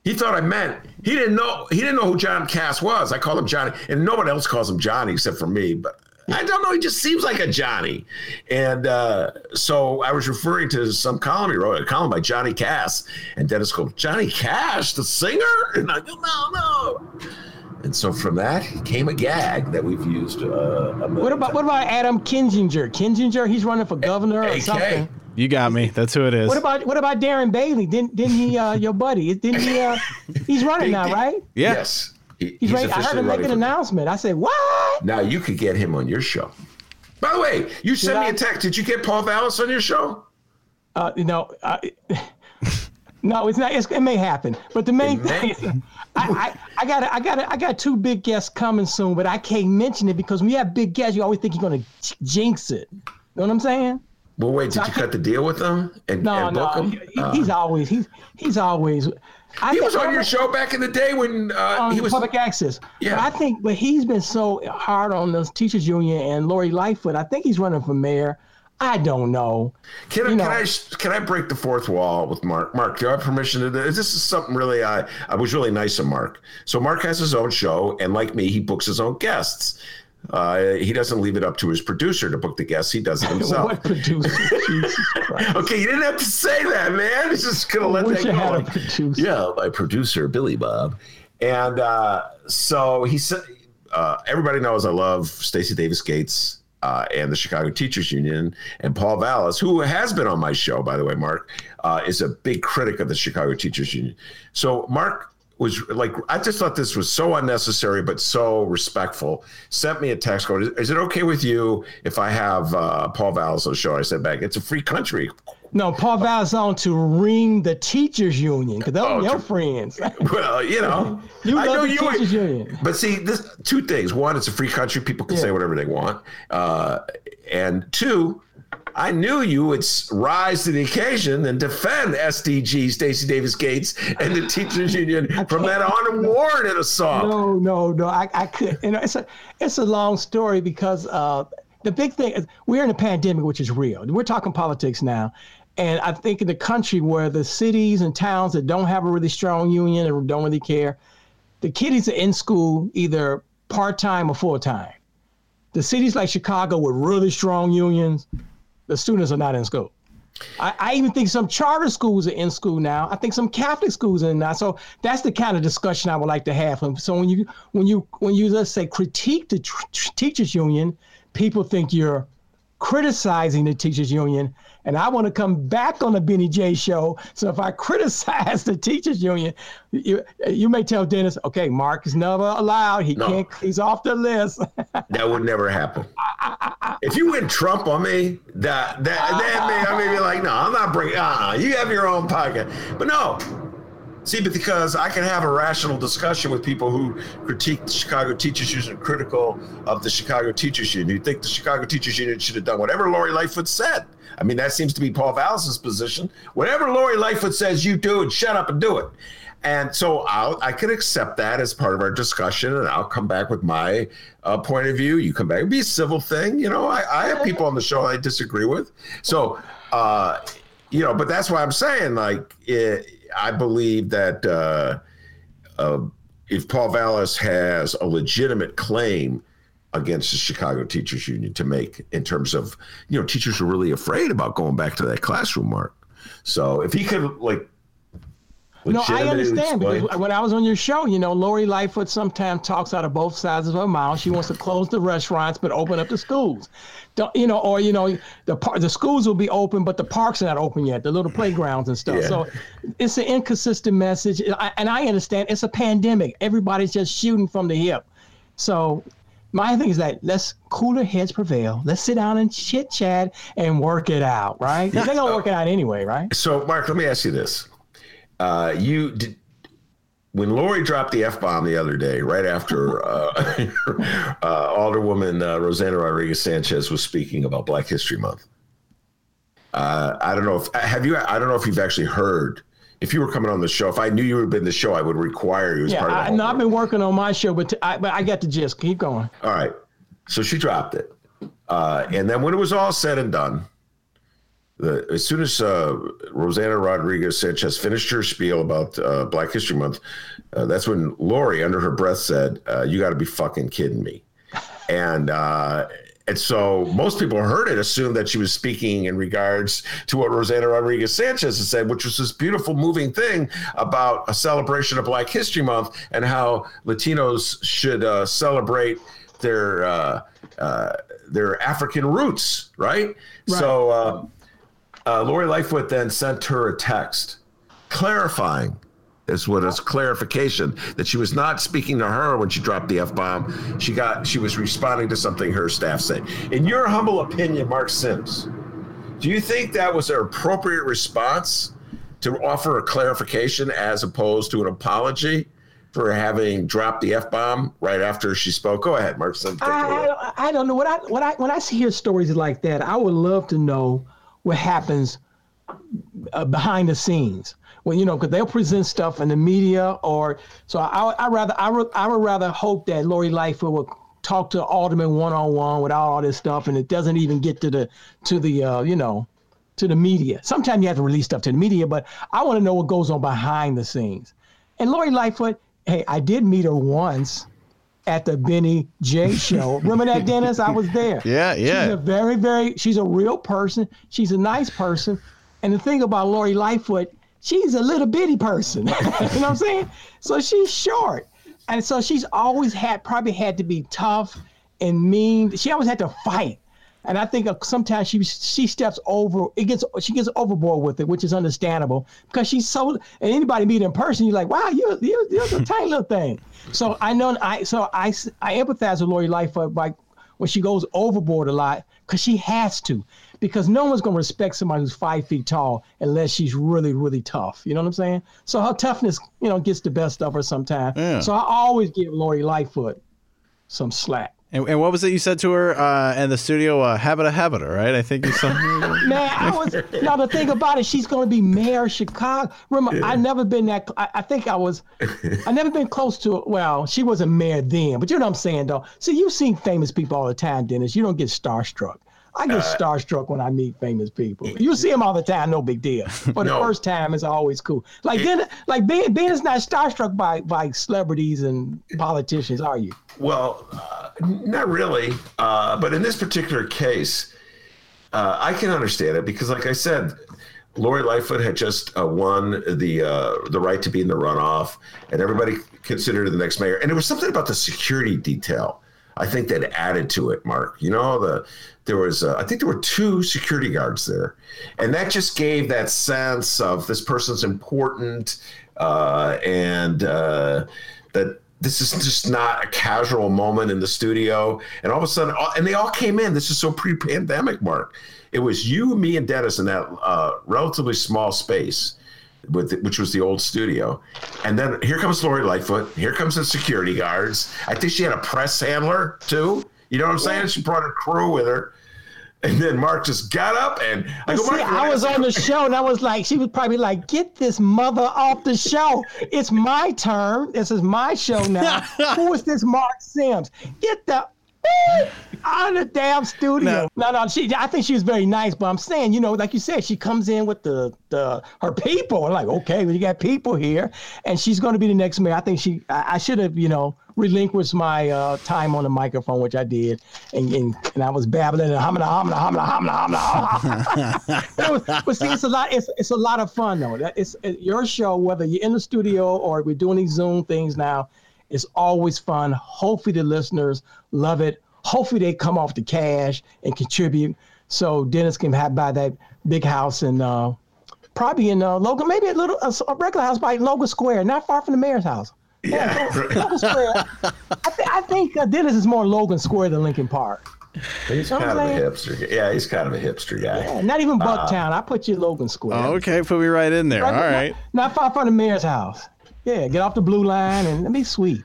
He thought I meant he didn't know he didn't know who John Kass was. I call him Johnny, and no one else calls him Johnny except for me. But I don't know. He just seems like a Johnny, and uh, so I was referring to some column he wrote, a column by Johnny Kass, and Dennis goes, "Johnny Cash, the singer," and I go, "No, no." And so from that came a gag that we've used. Uh, a what million about what about Adam Kinzinger? Kinzinger, he's running for governor or AK. something. You got me. That's who it is. What about what about Darren Bailey? Didn't didn't he uh, your buddy? Didn't he? Uh, he's running now, right? yeah. Yes, He- He's, he's right. I heard him make an announcement. I said, what? Now you could get him on your show. By the way, you sent me a text. Did you get Paul Vallas on your show? Uh, you know, I, (laughs) no, it's not. It's, it may happen, but the main thing is, I, I, I got, I got, I got two big guests coming soon, but I can't mention it because when you have big guests, you always think you're gonna jinx it. You know what I'm saying? Well, wait, did I you cut the deal with them and, No, and no, book him? he, Uh, he's always he's he's always. I he think- was on your show back in the day when uh, on he was. public access. Yeah. But I think, but he's been so hard on the teachers union and Lori Lightfoot. I think he's running for mayor. I don't know. Can I, you can know. I can I break the fourth wall with Mark? Mark, do I have permission to do this? This is something really I I was really nice of Mark. So Mark has his own show, and like me, he books his own guests. Uh, he doesn't leave it up to his producer to book the guests; he does it (laughs) himself. What producer? Jesus Christ. (laughs) Okay, you didn't have to say that, man. He's just gonna let that go. had a producer. Yeah, my producer Billy Bob, and uh, so he said, uh, everybody knows I love Stacy Davis Gates uh, and the Chicago Teachers Union, and Paul Vallas, who has been on my show, by the way, Mark, uh, is a big critic of the Chicago Teachers Union. So Mark was like, I just thought this was so unnecessary, but so respectful. Sent me a text going, "Is it okay with you if I have uh, Paul Vallas on the show?" I said back, "It's a free country." No, Paul Val's on to ring the teachers union because they're Oh, your friends. (laughs) Well, you know, You I know the you. teachers union. But see, this two things. One, it's a free country; people can say whatever they want. Uh, and two, I knew you would rise to the occasion and defend SDG, Stacy Davis Gates, and the teachers (laughs) union from that on warrant in a song. No, no, no. I, I could. You know, it's a, it's a long story because uh, the big thing is we're in a pandemic, which is real. We're talking politics now, and I think in the country where the cities and towns that don't have a really strong union or don't really care, the kiddies are in school either part time or full time. The cities like Chicago with really strong unions, the students are not in school. I, I even think some charter schools are in school now. I think some Catholic schools are in now. So that's the kind of discussion I would like to have. And So when you when you when you let's say critique the tr- teachers union, people think you're criticizing the teachers union, and I want to come back on the Benny J show. So if I (laughs) criticize the teachers union, you you may tell Dennis, okay, Mark is never allowed. He No. can't. He's off the list. (laughs) That would never happen. If you went Trump on me, that that that may I may be like, no, I'm not bringing. Uh, you have your own pocket, but no. See, because I can have a rational discussion with people who critique the Chicago Teachers Union, critical of the Chicago Teachers Union. You think the Chicago Teachers Union should have done whatever Lori Lightfoot said. I mean, that seems to be Paul Vallas's position. Whatever Lori Lightfoot says, you do it. Shut up and do it. And so I'll, I can accept that as part of our discussion, and I'll come back with my uh, point of view. You come back, It'd be a civil thing. You know, I, I have people on the show I disagree with. So, uh, you know, but that's why I'm saying, like, it, I believe that uh, uh, if Paul Vallas has a legitimate claim against the Chicago Teachers Union to make in terms of, you know, teachers are really afraid about going back to that classroom, Mark. So if he could, like, No, I understand because when I was on your show, you know, Lori Lightfoot sometimes talks out of both sides of her mouth. She wants to close the restaurants but open up the schools. Don't, you know, or you know, the par- the schools will be open, but the parks are not open yet. The little playgrounds and stuff. Yeah. So it's an inconsistent message, I- and I understand it's a pandemic. Everybody's just shooting from the hip. So my thing is that let's cooler heads prevail. Let's sit down and chit chat and work it out, right? (laughs) They're gonna work it out anyway, right? So, Mark, let me ask you this: uh, You did when Lori dropped the f bomb the other day, right after (laughs) uh, (laughs) uh, Alderwoman uh, Rossana Rodriguez Sanchez was speaking about Black History Month. Uh, I don't know if have you. I don't know if you've actually heard. If you were coming on the show, if I knew you would have been the show, I would require you as Yeah, part of the I, no, I've homework. been working on my show, but t- I, but I got the gist. Keep going. All right. So she dropped it. Uh, and then when it was all said and done, the, as soon as uh, Rossana Rodriguez Sanchez finished her spiel about uh, Black History Month, uh, that's when Lori, under her breath, said, uh, You got to be fucking kidding me. And, uh, and so most people heard it, assumed that she was speaking in regards to what Rossana Rodriguez Sanchez had said, which was this beautiful, moving thing about a celebration of Black History Month and how Latinos should uh, celebrate their uh, uh, their African roots, right? So uh, Lori Lightfoot then sent her a text clarifying. Is what is clarification that she was not speaking to her when she dropped the f bomb. She got she was responding to something her staff said. In your humble opinion, Mark Sims, do you think that was an appropriate response to offer a clarification as opposed to an apology for having dropped the f bomb right after she spoke? Go ahead, Mark Sims. I, I, I don't know what I what I when I hear stories like that, I would love to know what happens uh, behind the scenes. Well, you know, because they'll present stuff in the media, or so I I rather I would I would rather hope that Lori Lightfoot would talk to Alderman one on one without all this stuff, and it doesn't even get to the to the uh, you know to the media. Sometimes you have to release stuff to the media, but I want to know what goes on behind the scenes. And Lori Lightfoot, hey, I did meet her once at the Benny J show. Remember that, Dennis? I was there. (laughs) Yeah, yeah. She's a very, very, she's a real person. She's a nice person. And the thing about Lori Lightfoot, she's a little bitty person. (laughs) you know what I'm saying? So she's short. And so she's always had, probably had to be tough and mean. She always had to fight. And I think uh, sometimes she she steps over. It gets she gets overboard with it, which is understandable because she's so. And anybody meet in person, you're like, wow, you're you're, you're a tiny little thing. So I know I so I I empathize with Lori Lightfoot like when she goes overboard a lot because she has to because no one's gonna respect somebody who's five feet tall unless she's really really tough. You know what I'm saying? So her toughness, you know, gets the best of her sometimes. Yeah. So I always give Lori Lightfoot some slack. And, and what was it you said to her uh, in the studio? Uh, habita habita, right? I think you said. (laughs) Man, I was now the thing about it, she's going to be mayor of Chicago. Remember, I never been that. I, I think I was. I never been close to. Well, she wasn't mayor then, but you know what I'm saying, though. See, you've seen famous people all the time, Dennis. You don't get starstruck. I get starstruck when I meet famous people. You see them all the time, no big deal. (laughs) But No. the first time is always cool. Like then, like Ben, Ben is not starstruck by by celebrities and politicians, are you? Well, uh, not really. Uh, but in this particular case, uh, I can understand it because, like I said, Lori Lightfoot had just uh, won the uh, the right to be in the runoff, and everybody considered her the next mayor. And it was something about the security detail I think that added to it, Mark. You know, the there was uh, I think there were two security guards there, and that just gave that sense of this person's important uh, and uh, that this is just not a casual moment in the studio. And all of a sudden, all, and they all came in. This is so pre-pandemic, Mark. It was you, me, and Dennis in that uh, relatively small space with which was the old studio. And then here comes Lori Lightfoot. Here comes the security guards. I think she had a press handler too. You know what I'm saying? She brought her crew with her. And then Mark just got up and I go, See, I was on the show and I was like, she was probably like, get this mother off the show. It's my turn. This is my show now. (laughs) Who is this Mark Sims? Get the out of the damn studio. No. no, She, I think she was very nice, but I'm saying, you know, like you said, she comes in with the the her people. I'm like, okay, well, you got people here, and she's going to be the next mayor. I think she. I, I should have, you know, relinquished my uh, time on the microphone, which I did, and and, and I was babbling and humming, humming, humming, humming, humming. (laughs) but see, it's a lot. It's it's a lot of fun though. It's, it's your show, whether you're in the studio or we're doing these Zoom things now. It's always fun. Hopefully, the listeners love it. Hopefully, they come off the cash and contribute so Dennis can have buy that big house and uh, probably in uh, Logan, maybe a little a, a, regular house by Logan Square, not far from the mayor's house. Yeah, yeah Logan Square. I, th- I think uh, Dennis is more Logan Square than Lincoln Park. He's kind of a hipster. Yeah, he's kind of a hipster guy. Yeah, not even Bucktown. I put you Logan Square. Oh, okay, put me right in there. Right, All right. Not, not far from the mayor's house. Yeah, get off the blue line and be sweet.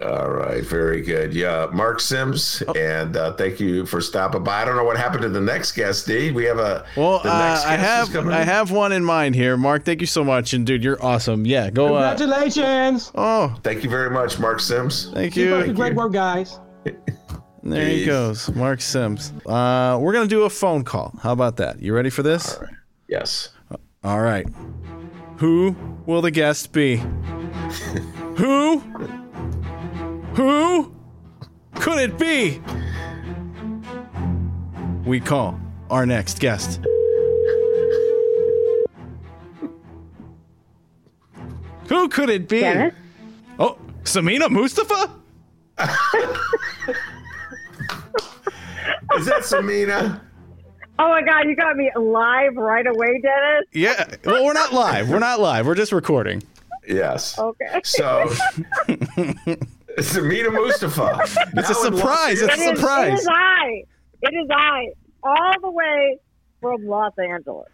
All right, very good. Yeah, Mark Sims, oh. and uh, thank you for stopping by. I don't know what happened to the next guest, D. We have a well. Uh, I have I have one in mind here, Mark. Thank you so much, and dude, you're awesome. Yeah, go. Congratulations. Uh, oh, thank you very much, Mark Sims. Thank you. Keep up great work, guys. (laughs) there he goes, Mark Sims. Uh, we're gonna do a phone call. How about that? You ready for this? All right. Yes. All right. Who will the guest be? (laughs) Who? Who could it be? We call our next guest. Who could it be? Dennis? Oh, Samina Mustafa? (laughs) Is that Samina? Oh my God, you got me live right away, Dennis. Yeah. Well, we're not live. We're not live. We're just recording. Yes. Okay. So, (laughs) It's Samina Mustafa. It's a surprise. It's a surprise. It is I. It is I. All the way from Los Angeles.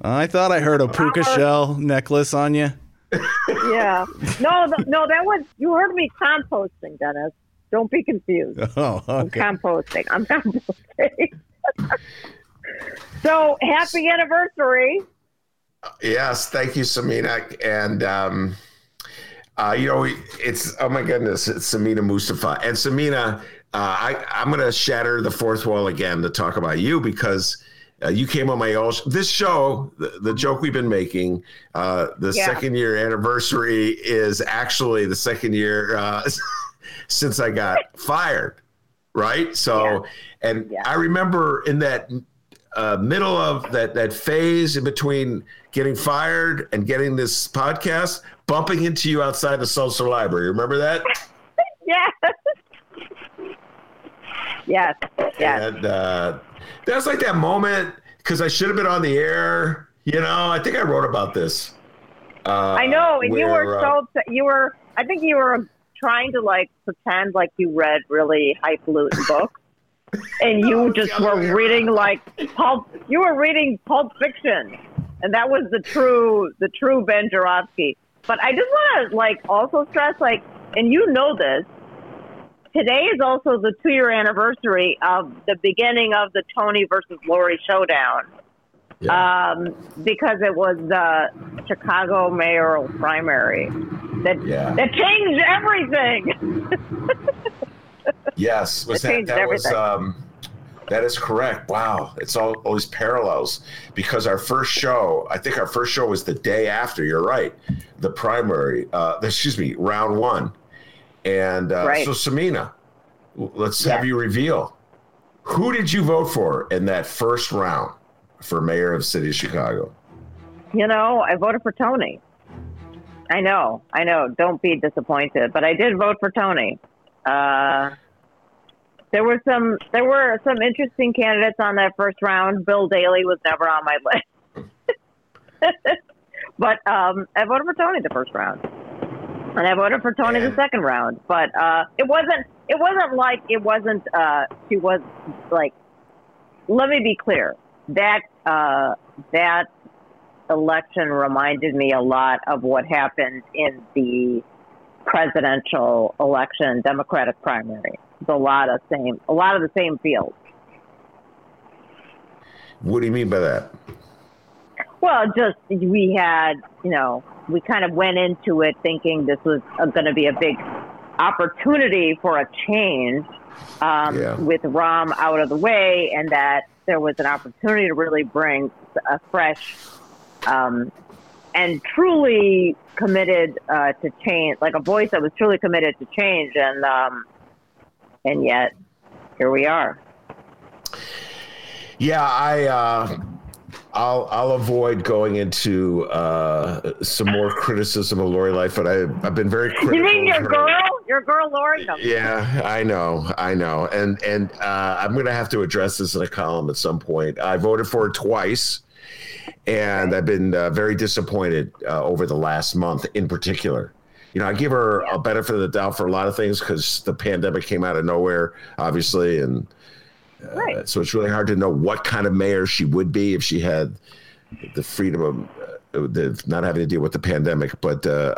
I thought I heard a puka uh-huh. shell necklace on you. Yeah. No, (laughs) th- no, that was you heard me composting, Dennis. Don't be confused. Oh, okay. I'm composting. I'm composting. (laughs) so happy anniversary. Yes, thank you, Samina. And um, uh, you know, it's oh my goodness, it's Samina Mustafa. And Samina, uh, I, I'm going to shatter the fourth wall again to talk about you because uh, you came on my old this show. The, the joke we've been making, uh, the yeah. second year anniversary is actually the second year uh, (laughs) since I got fired right? So, yeah. and yeah. I remember in that uh, middle of that that phase in between getting fired and getting this podcast, bumping into you outside the social library. Remember that? (laughs) yes. Yes. Yes. And uh, that was like that moment because I should have been on the air. You know, I think I wrote about this. Uh, I know, and where, you were so uh, you were. I think you were trying to like pretend like you read really highfalutin books. And you oh, just were reading like pulp you were reading pulp fiction and that was the true the true ben Joravsky. but i just want to like also stress like and you know this today is also the two year anniversary of the beginning of the Toni versus lori showdown yeah. um, because it was the chicago mayoral primary that yeah. that changed everything. (laughs) yes, was that that was um, that is correct. Wow, it's all, all these parallels because our first show, I think our first show was the day after. You're right, the primary. Uh, (laughs) excuse me, round one, and uh, right. so Samina, let's have you reveal who did you vote for in that first round for mayor of the city of Chicago. You know, I voted for Toni. I know, I know. Don't be disappointed, but I did vote for Toni. Uh, there were some there were some interesting candidates on that first round. Bill Daley was never on my list, (laughs) but um, I voted for Toni the first round, and I voted for Toni the second round. But uh, it wasn't it wasn't like it wasn't uh, she was like. Let me be clear that uh, that election reminded me a lot of what happened in the presidential election Democratic primary. It's a lot of same, a lot of the same fields. What do you mean by that? Well, just we had, you know, we kind of went into it thinking this was going to be a big opportunity for a change um, yeah. with Rahm out of the way, and that there was an opportunity to really bring a fresh um, and truly committed uh, to change, like a voice that was truly committed to change, and um, and yet here we are. Yeah, I. Uh, I'll I'll avoid going into uh, some more criticism of Lori Lightfoot. I I've been very critical. You mean your girl, your girl Lori? Yeah, I know, I know, and and uh, I'm going to have to address this in a column at some point. I voted for her twice and I've been uh, very disappointed uh, over the last month in particular. You know, I give her a benefit of the doubt for a lot of things because the pandemic came out of nowhere, obviously, and uh, right. so it's really hard to know what kind of mayor she would be if she had the freedom of uh, the, not having to deal with the pandemic. But uh,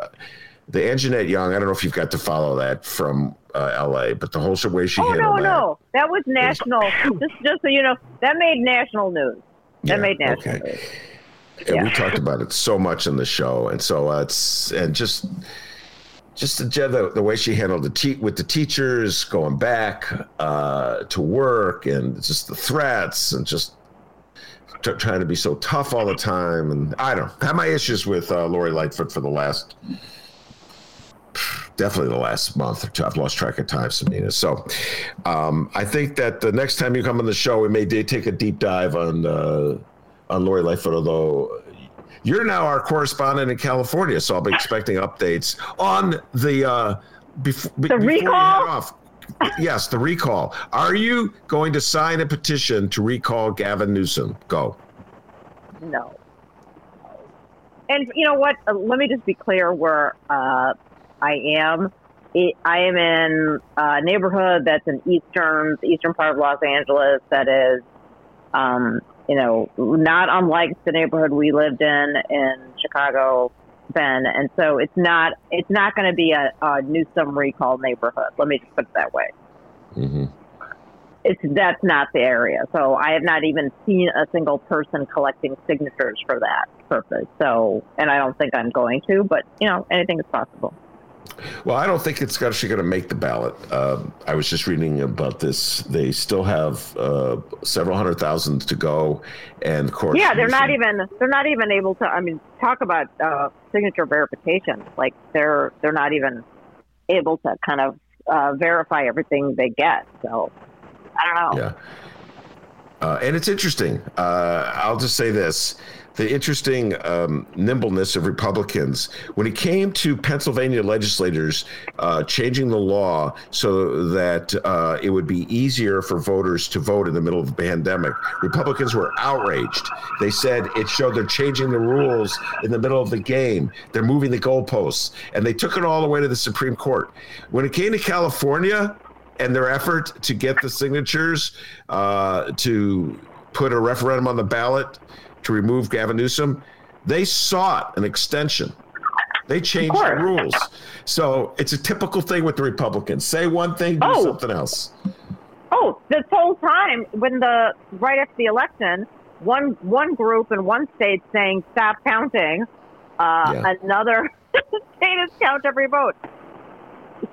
the Anjanette Young, I don't know if you've got to follow that from uh, LA, but the whole way she oh, handled no, that. no, that was national. (laughs) just, just so you know, that made national news. That yeah, made okay. news. And yeah. we talked about it so much in the show, and so uh, it's and just just the, the way she handled the te- with the teachers going back uh, to work, and just the threats, and just t- trying to be so tough all the time. And I don't have my issues with uh, Lori Lightfoot for the last definitely the last month or two. I've lost track of time, Samina. So um, I think that the next time you come on the show, we may take a deep dive on uh, on Lori Lightfoot, although you're now our correspondent in California, so I'll be expecting updates on the uh, bef- the recall. Off. yes, the recall. Are you going to sign a petition to recall Gavin Newsom? Go. No. And you know what? Uh, let me just be clear where uh, I am. It, I am in a neighborhood that's in eastern, the eastern part of Los Angeles that is um, you know, not unlike the neighborhood we lived in in Chicago, then, And so it's not it's not going to be a, a Newsom recall neighborhood. Let me just put it that way. Mm-hmm. It's that's not the area. So I have not even seen a single person collecting signatures for that purpose. So, and I don't think I'm going to. But you know, anything is possible. Well, I don't think it's actually going to make the ballot. Uh, I was just reading about this. They still have uh, several hundred thousand to go, and of course, yeah, they're not even they're not even able to. I mean, talk about uh, signature verification. Like they're they're not even able to kind of uh, verify everything they get. So I don't know. Yeah. Uh, and it's interesting. Uh, I'll just say this the interesting um, nimbleness of Republicans when it came to Pennsylvania legislators uh, changing the law so that uh, it would be easier for voters to vote in the middle of the pandemic. Republicans were outraged. They said it showed they're changing the rules in the middle of the game. They're moving the goalposts, and they took it all the way to the Supreme Court. When it came to California, and their effort to get the signatures uh, to put a referendum on the ballot to remove Gavin Newsom, they sought an extension. They changed the rules. So it's a typical thing with the Republicans. Say one thing, do oh. something else. Oh, this whole time when the right after the election, one one group in one state saying stop counting, uh, yeah. another (laughs) state is count every vote.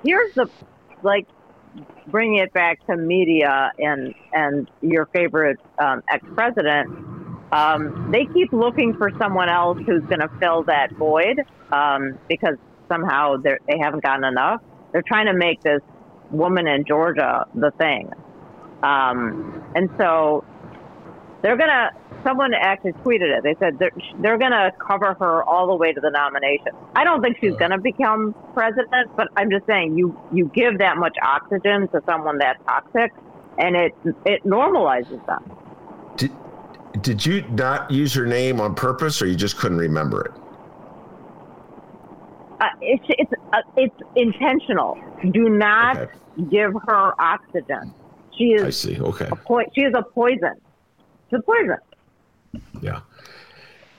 Here's the like bringing it back to media and and your favorite um, ex president um, they keep looking for someone else who's going to fill that void um, because somehow they haven't gotten enough. They're trying to make this woman in Georgia the thing. Um, and so they're going to, someone actually tweeted it. They said they're, they're going to cover her all the way to the nomination. I don't think she's going to become president, but I'm just saying you, you give that much oxygen to someone that toxic and it it normalizes them. Did you not use her name on purpose, or you just couldn't remember it? Uh, it's it's uh, it's intentional. Do not Okay. give her oxygen. She is. I see. Okay. a po- she is a poison. She's a poison. Yeah.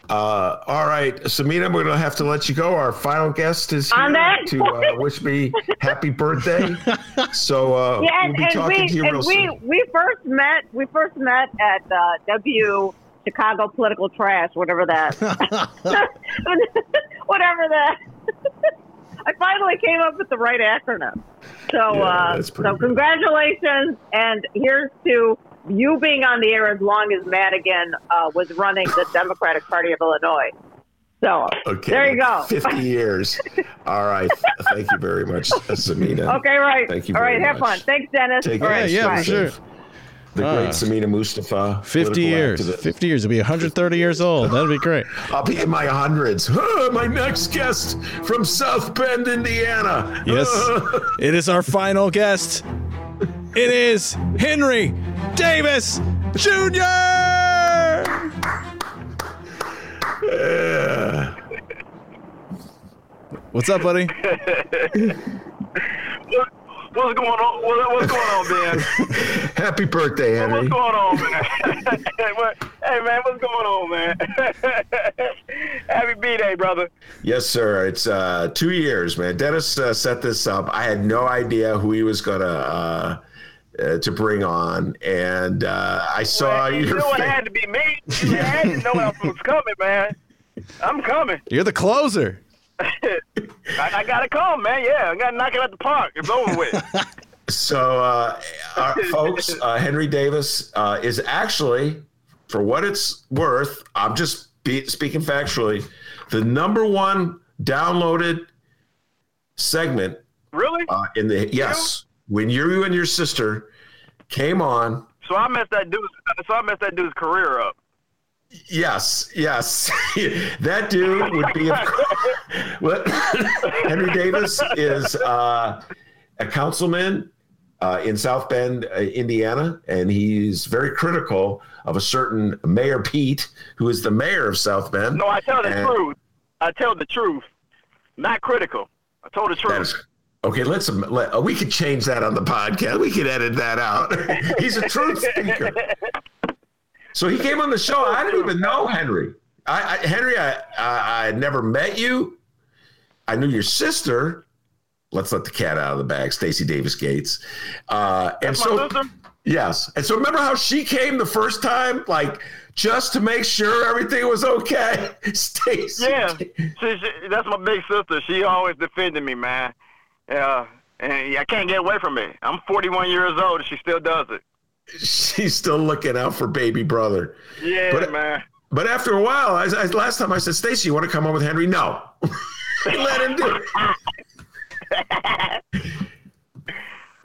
Uh, all right, Samina, we're going to have to let you go. Our final guest is here to uh, wish me happy birthday. (laughs) So uh, Yeah, we'll and, talking we to you and real we soon. we first met we first met at uh, W Chicago Political Trash, whatever that, (laughs) whatever that. I finally came up with the right acronym. So Yeah, uh, so good. congratulations, and here's to you being on the air as long as Madigan uh, was running the Democratic Party of Illinois. So Okay, there you go. (laughs) 50 years. All right. Thank you very much, Samina. Okay, right. Thank you All right, very have much. fun. Thanks, Dennis. Take All care. Yeah, for sure. The Ah. great Samina Mustafa. 50 years. activist. 50 years. It'll be 130 years old. That'd be great. (laughs) I'll be in my hundreds. (laughs) My next guest from South Bend, Indiana. Yes. it is our final guest. It is Henry Davis Jr. Yeah. What's up, buddy? What, what's going on? What, what's going on, Ben? Happy birthday, Henry. What's going on, man? (laughs) hey, (laughs) (laughs) hey, man, what's going on, man? Happy B-Day, brother. Yes, sir. It's uh, two years, man. Dennis uh, set this up. I had no idea who he was gonna uh, uh, to bring on, and uh, I saw you your knew it had to be me. You had to know what was coming, man. I'm coming. You're the closer. (laughs) I, I gotta come, man. Yeah, I gotta knock it at the park. It's over with. (laughs) So, uh, our, folks, uh, Henry Davis uh, is actually, for what it's worth, I'm just be, speaking factually, the number one downloaded segment really? uh, in the yes when you and your sister came on. So I messed that dude's. So I messed that dude's career up. Yes, yes, (laughs) that dude would be. A, (laughs) what (laughs) Henry Davis is uh, a councilman uh, in South Bend, uh, Indiana, and he's very critical of a certain Mayor Pete, who is the mayor of South Bend. No, I tell the And- truth. I tell the truth. Not critical. I told the truth. Okay, let's let, we could change that on the podcast. We could edit that out. (laughs) He's a truth speaker. So he came on the show. I didn't even know Henry. I, I Henry, I, I I had never met you. I knew your sister. Let's let the cat out of the bag, Stacy Davis Gates. Uh, and That's so yes, and so remember how she came the first time, like just to make sure everything was okay. (laughs) Stacy. Yeah, she, she, that's my big sister. She always defended me, man. Yeah, and I can't get away from it. I'm 41 years old, and she still does it. She's still looking out for baby brother. Yeah, But- man. But after a while, I, I, last time I said, Stacy, you want to come on with Henry? No. (laughs) Let him do it. (laughs)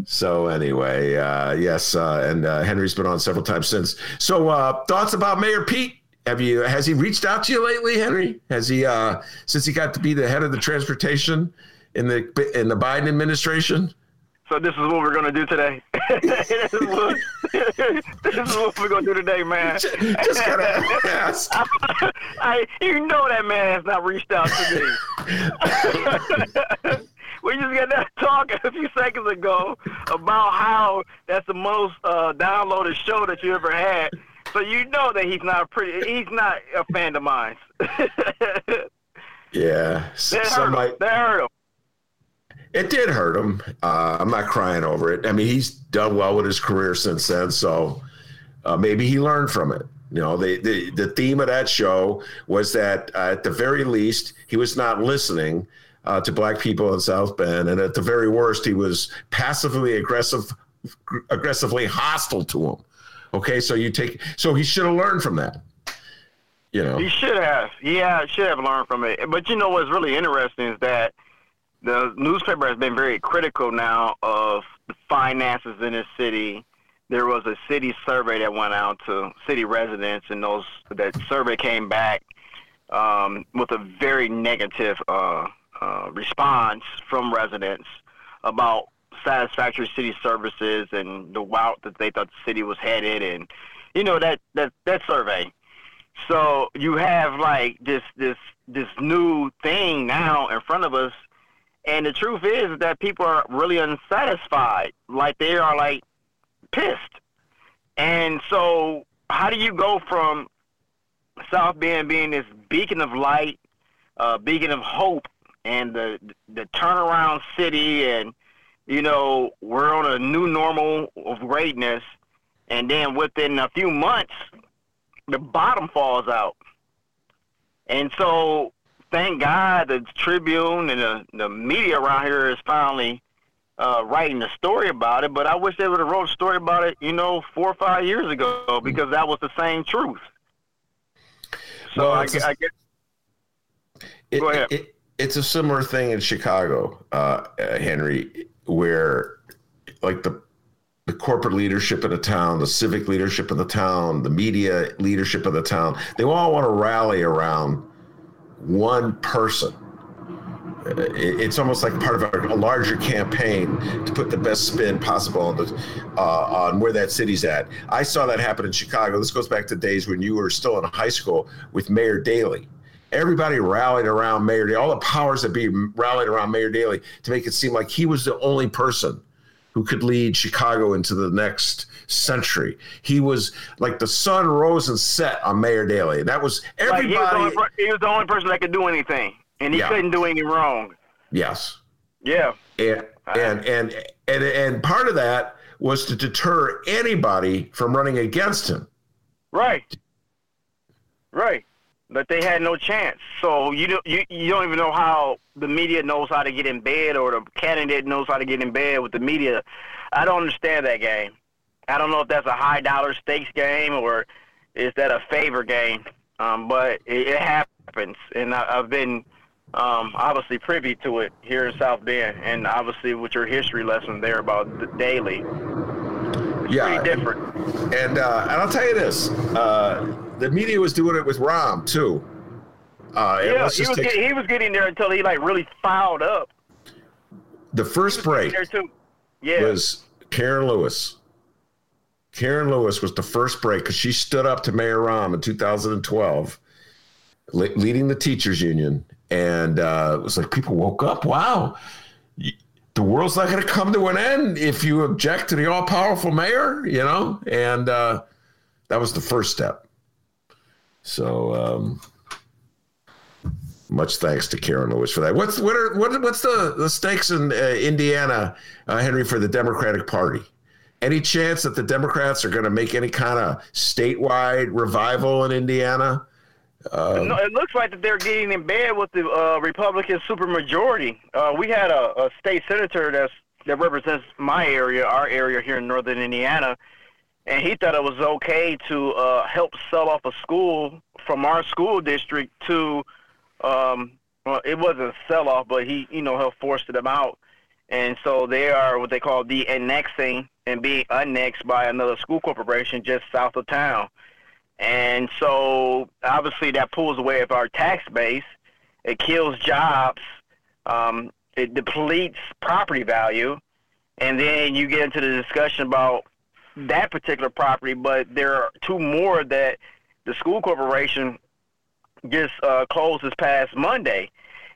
so anyway, uh, yes, uh, and uh, Henry's been on several times since. So uh, thoughts about Mayor Pete? Have you has he reached out to you lately, Henry? Has he uh, since he got to be the head of the transportation in the in the Biden administration? So this is what we're gonna do today. (laughs) this, is what, (laughs) this is what we're gonna do today, man. Just gotta ask. (laughs) I, you know that man has not reached out to me. we just got that talk a few seconds ago about how that's the most uh, downloaded show that you ever had. So you know that he's not pretty. He's not a fan of mine. that Yeah, s- hurt some him. might- That hurt him. It did hurt him. Uh, I'm not crying over it. I mean, he's done well with his career since then, so uh, maybe he learned from it. You know, the, the the theme of that show was that uh, at the very least he was not listening uh, to black people in South Bend, and at the very worst he was passively aggressive, aggressively hostile to them. Okay, so you take so he should have learned from that. You know, He should have. Yeah, should have learned from it. But you know what's really interesting is that the newspaper has been very critical now of the finances in the city. There was a city survey that went out to city residents, and those that survey came back um, with a very negative uh, uh, response from residents about satisfactory city services and the route that they thought the city was headed, and you know that that that survey. So you have like this this this new thing now in front of us, and the truth is that people are really unsatisfied. Like they are like pissed, and so how do you go from South Bend being this beacon of light, uh, beacon of hope, and the the turnaround city, and you know we're on a new normal of greatness, and then within a few months, the bottom falls out, and so thank God the Tribune and the, the media around here is finally uh, writing a story about it. But I wish they would have wrote a story about it, you know, four or five years ago because that was the same truth. So well, I, a, I guess. It, go ahead. It, it's a similar thing in Chicago, uh, uh, Henry, where like the the corporate leadership of the town, the civic leadership of the town, the media leadership of the town, they all want to rally around one person. It's almost like part of a, larger campaign to put the best spin possible on, the, uh, on where that city's at. I saw that happen in Chicago. This goes back to days when you were still in high school with Mayor Daley everybody rallied around Mayor Daley, all the powers that be rallied around Mayor Daley to make it seem like he was the only person who could lead Chicago into the next century. He was like the sun rose and set on Mayor Daley. That was everybody. Like he, was only, he, was the only person that could do anything, and he yeah. couldn't do any wrong. Yes. Yeah. And and and and and part of that was to deter anybody from running against him. Right. Right but they had no chance. So you don't you, you don't even know how the media knows how to get in bed or the candidate knows how to get in bed with the media. I don't understand that game. I don't know if that's a high dollar stakes game or is that a favor game. Um, but it, it happens, and I, I've been um, obviously privy to it here in South Bend, and obviously with your history lesson there about the Daley. It's yeah, pretty different. And uh, and I'll tell you this. Uh, the media was doing it with Rahm too. Uh, yeah, he was, take... getting, he was getting there until he like really fouled up. The first break yeah. was Karen Lewis. Karen Lewis was the first break because she stood up to Mayor Rahm in 2012, le- leading the teachers union, and uh, it was like people woke up. Wow, the world's not going to come to an end if you object to the all-powerful mayor, you know. And uh, that was the first step. So um, much thanks to Karen Lewis for that. What's what are what, what's the the stakes in uh, Indiana, uh, Henry, for the Democratic Party? Any chance that the Democrats are going to make any kind of statewide revival in Indiana? Um, no, it looks like that they're getting in bed with the uh, Republican supermajority. Uh, we had a, a state senator that's that represents my area, our area here in northern Indiana, and he thought it was okay to uh, help sell off a school from our school district to, um, well, it wasn't a sell off, but he, you know, he forced them out. And so they are what they call the annexing and being annexed by another school corporation just south of town. And so obviously that pulls away of our tax base. It kills jobs. Um, it depletes property value. And then you get into the discussion about that particular property, but there are two more that the school corporation just uh, closed this past Monday.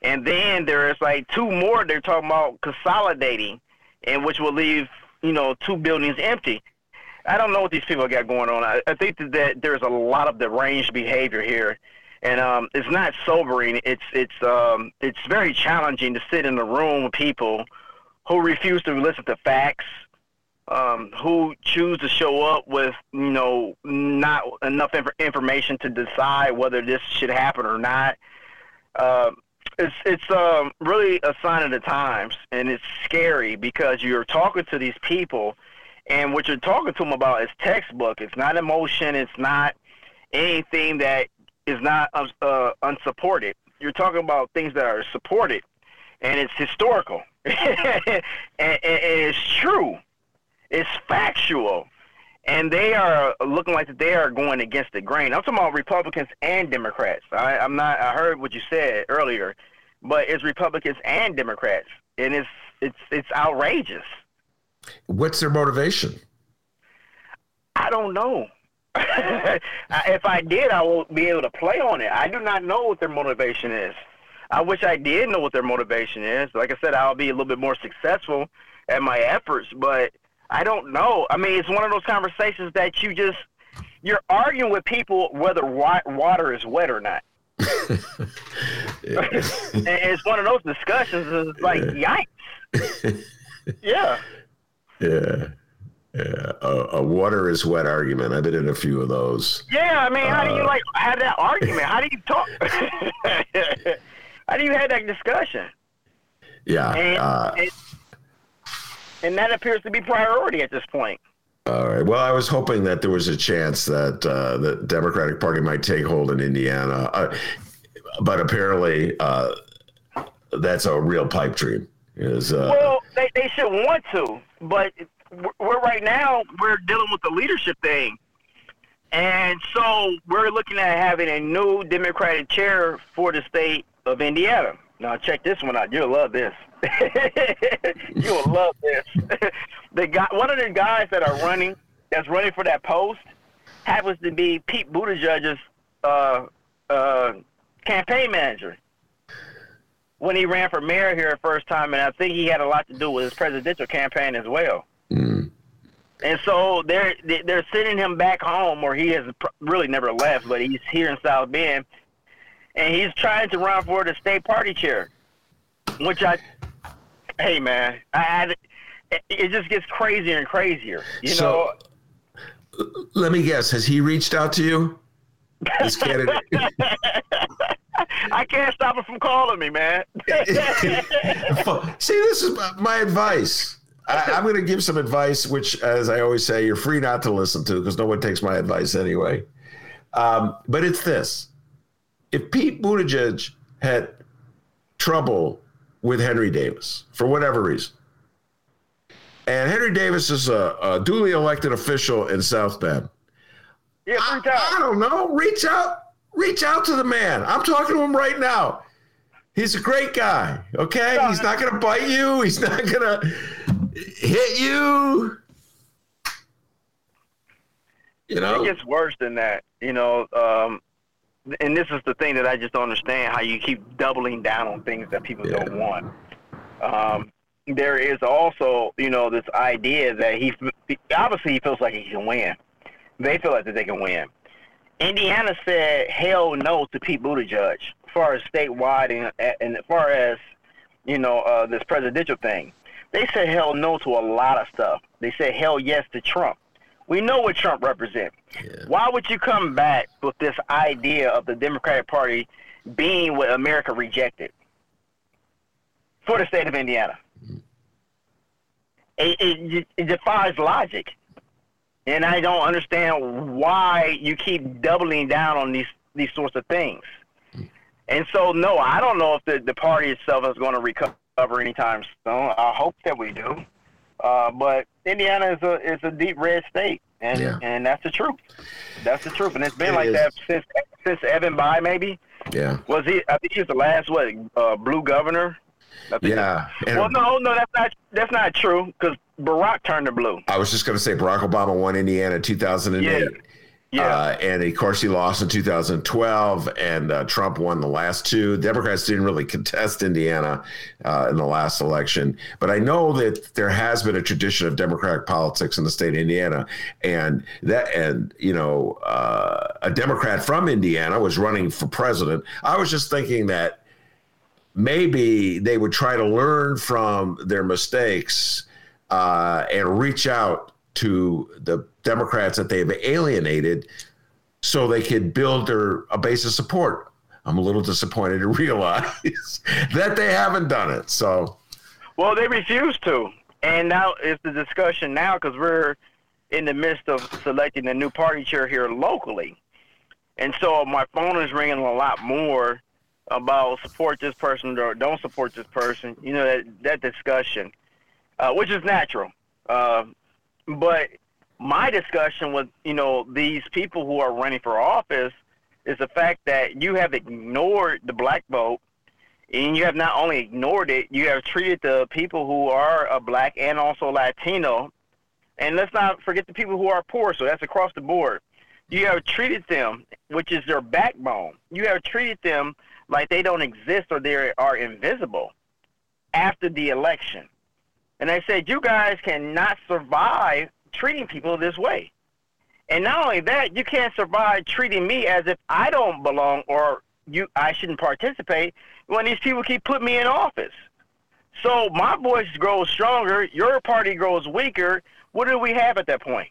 And then there is like two more they're talking about consolidating, and which will leave, you know, two buildings empty. I don't know what these people got going on. I, I think that, that there's a lot of deranged behavior here, and um, it's not sobering. It's it's um, it's very challenging to sit in a room with people who refuse to listen to facts, um, who choose to show up with you know not enough inf- information to decide whether this should happen or not. Uh, it's it's um, really a sign of the times, and it's scary because you're talking to these people, and what you're talking to them about is textbook. It's not emotion. It's not anything that is not uh, unsupported. You're talking about things that are supported, and it's historical, (laughs) and, and, and it's true it's factual. And they are looking like they are going against the grain. I'm talking about Republicans and Democrats. I, I'm not. I heard what you said earlier, but it's Republicans and Democrats, and it's it's it's outrageous. What's their motivation? I don't know. (laughs) if I did, I won't be able to play on it. I do not know what their motivation is. I wish I did know what their motivation is. Like I said, I'll be a little bit more successful at my efforts, but I don't know. I mean, it's one of those conversations that you just you're arguing with people whether water is wet or not. (laughs) it's one of those discussions. It's like yikes. (laughs) yeah. Yeah. Yeah, a, a, water is wet argument. I've been in a few of those. Yeah, I mean, how uh, do you uh, like have that argument? How do you talk? (laughs) how do you have that discussion? Yeah, and, uh, and, and, that appears to be priority at this point. All right. Well, I was hoping that there was a chance that uh, the Democratic Party might take hold in Indiana, uh, but apparently uh, that's a real pipe dream. Is well, they, they should want to, but we're right now we're dealing with the leadership thing, and so we're looking at having a new Democratic chair for the state of Indiana. Now check this one out. You'll love this. (laughs) You'll love this. (laughs) the guy, one of the guys that are running, that's running for that post, happens to be Pete Buttigieg's uh, uh, campaign manager when he ran for mayor here the first time, and I think he had a lot to do with his presidential campaign as well. Mm. And so they're they're sending him back home, or he has really never left, but he's here in South Bend, and he's trying to run for the state party chair. Which I, hey man, I, I it just gets crazier and crazier. You so, know. Let me guess. Has he reached out to you? This candidate. (laughs) I can't stop him from calling me, man. (laughs) See, this is my advice. I, am going to give some advice, which, as I always say, you're free not to listen to because no one takes my advice anyway. Um, but it's this: if Pete Buttigieg had trouble with Henry Davis for whatever reason, and Henry Davis is a, a duly elected official in South Bend, yeah, I, I don't know. Reach out, reach out to the man. I'm talking to him right now. He's a great guy. Okay, he's not going to bite you. He's not going to hit you. You know, it gets worse than that. You know, um, and this is the thing that I just don't understand: how you keep doubling down on things that people yeah. don't want. Um, there is also, you know, this idea that he obviously he feels like he can win. They feel like that they can win. Indiana said hell no to Pete Buttigieg as far as statewide and, and as far as you know uh, this presidential thing. They said hell no to a lot of stuff. They said hell yes to Trump. We know what Trump represents. Yeah. Why would you come back with this idea of the Democratic Party being what America rejected for the state of Indiana? Mm-hmm. It, it, it defies logic. And I don't understand why you keep doubling down on these these sorts of things. Hmm. And so, no, I don't know if the, the party itself is going to recover anytime soon. I hope that we do. Uh, but Indiana is a is a deep red state, and yeah. and that's the truth. That's the truth, and it's been it like is. that since since Evan Bayh maybe. Yeah. Was he? I think he was the last what uh, blue governor. yeah. well, no, no, that's not that's not true because Barack turned to blue. I was just going to say Barack Obama won Indiana 2008. Yeah. Yeah. Uh, and of course, he lost in 2012, and uh, Trump won the last two. Democrats didn't really contest Indiana uh, in the last election, but I know that there has been a tradition of Democratic politics in the state of Indiana, and that, and you know, uh, a Democrat from Indiana was running for president. I was just thinking that maybe they would try to learn from their mistakes uh, and reach out to the Democrats that they've alienated so they could build their a base of support. I'm a little disappointed to (laughs) realize that they haven't done it. So, well, they refuse to, and now it's the discussion now because we're in the midst of selecting a new party chair here locally, and so my phone is ringing a lot more about support this person or don't support this person. You know that that discussion, uh, which is natural. Uh, but my discussion with you know these people who are running for office is the fact that you have ignored the black vote and you have not only ignored it, you have treated the people who are uh, black and also Latino, and let's not forget the people who are poor. So that's across the board. You have treated them, which is their backbone. You have treated them like they don't exist or they are invisible after the election. And I said, you guys cannot survive treating people this way. And not only that, you can't survive treating me as if I don't belong or you I shouldn't participate when these people keep putting me in office. So my voice grows stronger, your party grows weaker. What do we have at that point?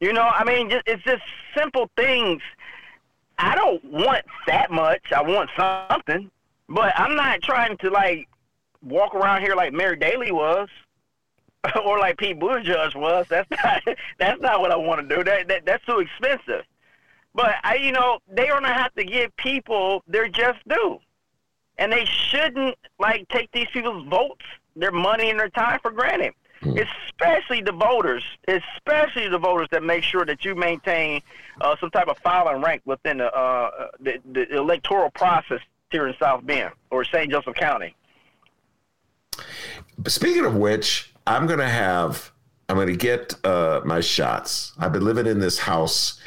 You know, I mean, it's just simple things. I don't want that much. I want something, but I'm not trying to like walk around here like Mayor Daley was, (laughs) or like Pete Buttigieg was. That's not (laughs) that's not what I want to do. That, that that's too expensive. But I, you know, they don't have to give people their just due, and they shouldn't like take these people's votes, their money, and their time for granted. Hmm. Especially the voters, especially the voters that make sure that you maintain uh, some type of filing rank within the, uh, the the electoral process here in South Bend or St. Joseph County. Speaking of which, I'm going to have I'm going to get uh, my shots. I've been living in this house.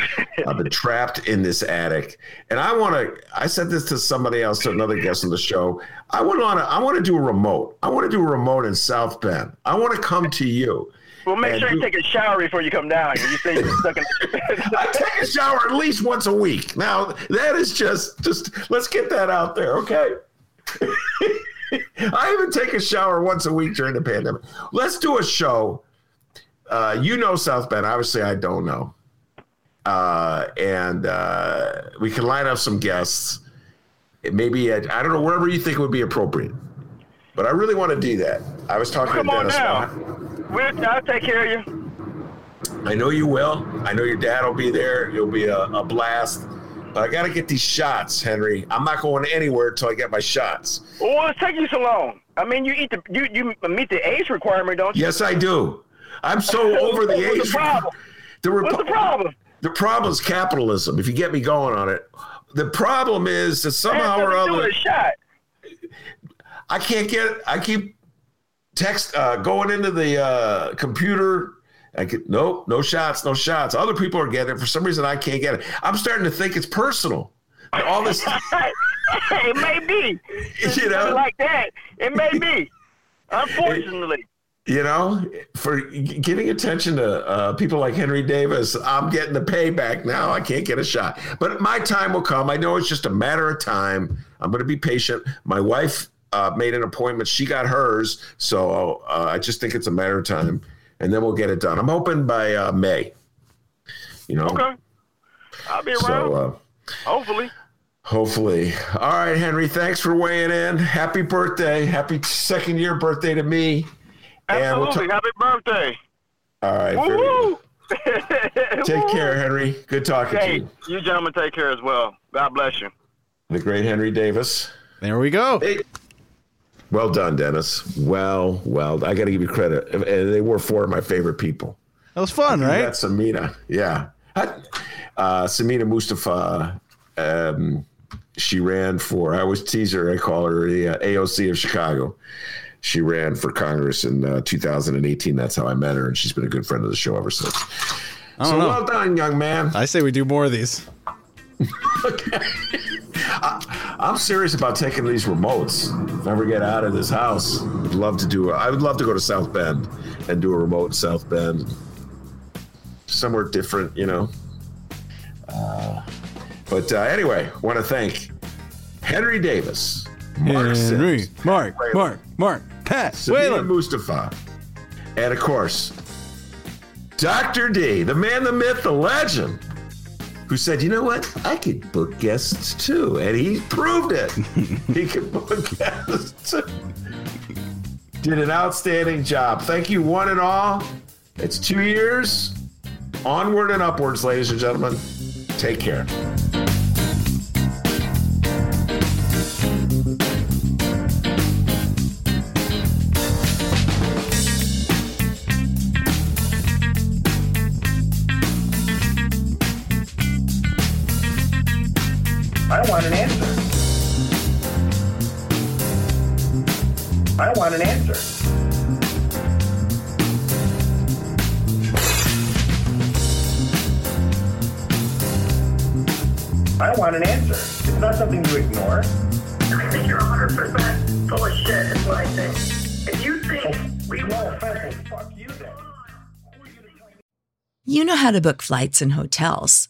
I've been trapped in this attic, and I want to. I said this to somebody else, to another guest on the show. I want to. I want to do a remote. I want to do a remote in South Bend. I want to come to you. Well, make sure you take a shower before you come down. You say you're stuck in. (laughs) I take a shower at least once a week. Now that is just just. Let's get that out there, okay? (laughs) (laughs) I even take a shower once a week during the pandemic. Let's do a show. Uh, you know South Bend. Obviously, I don't know. Uh, and uh, we can line up some guests. Maybe at, I don't know wherever you think would be appropriate. But I really want to do that. I was talking Come to Dennis. On now. I'll take care of you. I know you will. I know your dad will be there. It'll be a, a blast. But I got to get these shots, Henry. I'm not going anywhere until I get my shots. Well, what's taking you so long? I mean, you eat the you you meet the age requirement, don't you? Yes, I do. I'm so (laughs) over the age. What's the problem? The What's the problem? The problem is capitalism. If you get me going on it, the problem is that somehow or other, shot. I can't get. I keep text uh, going into the uh, computer I get nope, no shots, no shots. Other people are getting it. For some reason, I can't get it. I'm starting to think it's personal. All this. (laughs) it may be. (laughs) You know, like that. It may be. (laughs) Unfortunately. you know, for giving attention to uh, people like Henry Davis, I'm getting the payback now. I can't get a shot, but my time will come. I know it's just a matter of time. I'm going to be patient. My wife uh, made an appointment; she got hers, so uh, I just think it's a matter of time and then we'll get it done. I'm hoping by uh, May. You know. Okay. I'll be around. So, uh, hopefully. Hopefully. All right, Henry. Thanks for weighing in. Happy birthday. Happy second year birthday to me. Absolutely. We'll Happy birthday. All right. Woo-hoo. (laughs) take care, Henry. Good talking hey, to you. You gentlemen take care as well. God bless you. The great Henry Davis. There we go. Hey. Well done, Dennis. Well, well, I got to give you credit. And they were four of my favorite people. That was fun, right? That's Sameena. Yeah. Uh, Sameena Mustafa. Um, she ran for, I always tease her, I call her the uh, AOC of Chicago. She ran for Congress in uh, 2018. That's how I met her, and she's been a good friend of the show ever since. So know. well done, young man. I say we do more of these. (laughs) okay. I, am serious about taking these remotes. If I ever get out of this house, I'd love to do. I would love to go to South Bend and do a remote in South Bend, somewhere different, you know. Uh, but uh, anyway, want to thank Henry Davis, Mark Henry, Sims, Mark, Mark, Mark, Mark, Pat, Sameena Mustafa, and of course, Dr. D, the man, the myth, the legend who said, you know what? I could book guests too. And he proved it. (laughs) he could book guests too. Did an outstanding job. Thank you, one and all. It's two years. Onward and upwards, ladies and gentlemen. Take care. Want an answer. I want an answer. It's not something you ignore. I think you're 100% full of shit, is what I think. If you think oh. we No offense, fuck you then. You know how to book flights and hotels.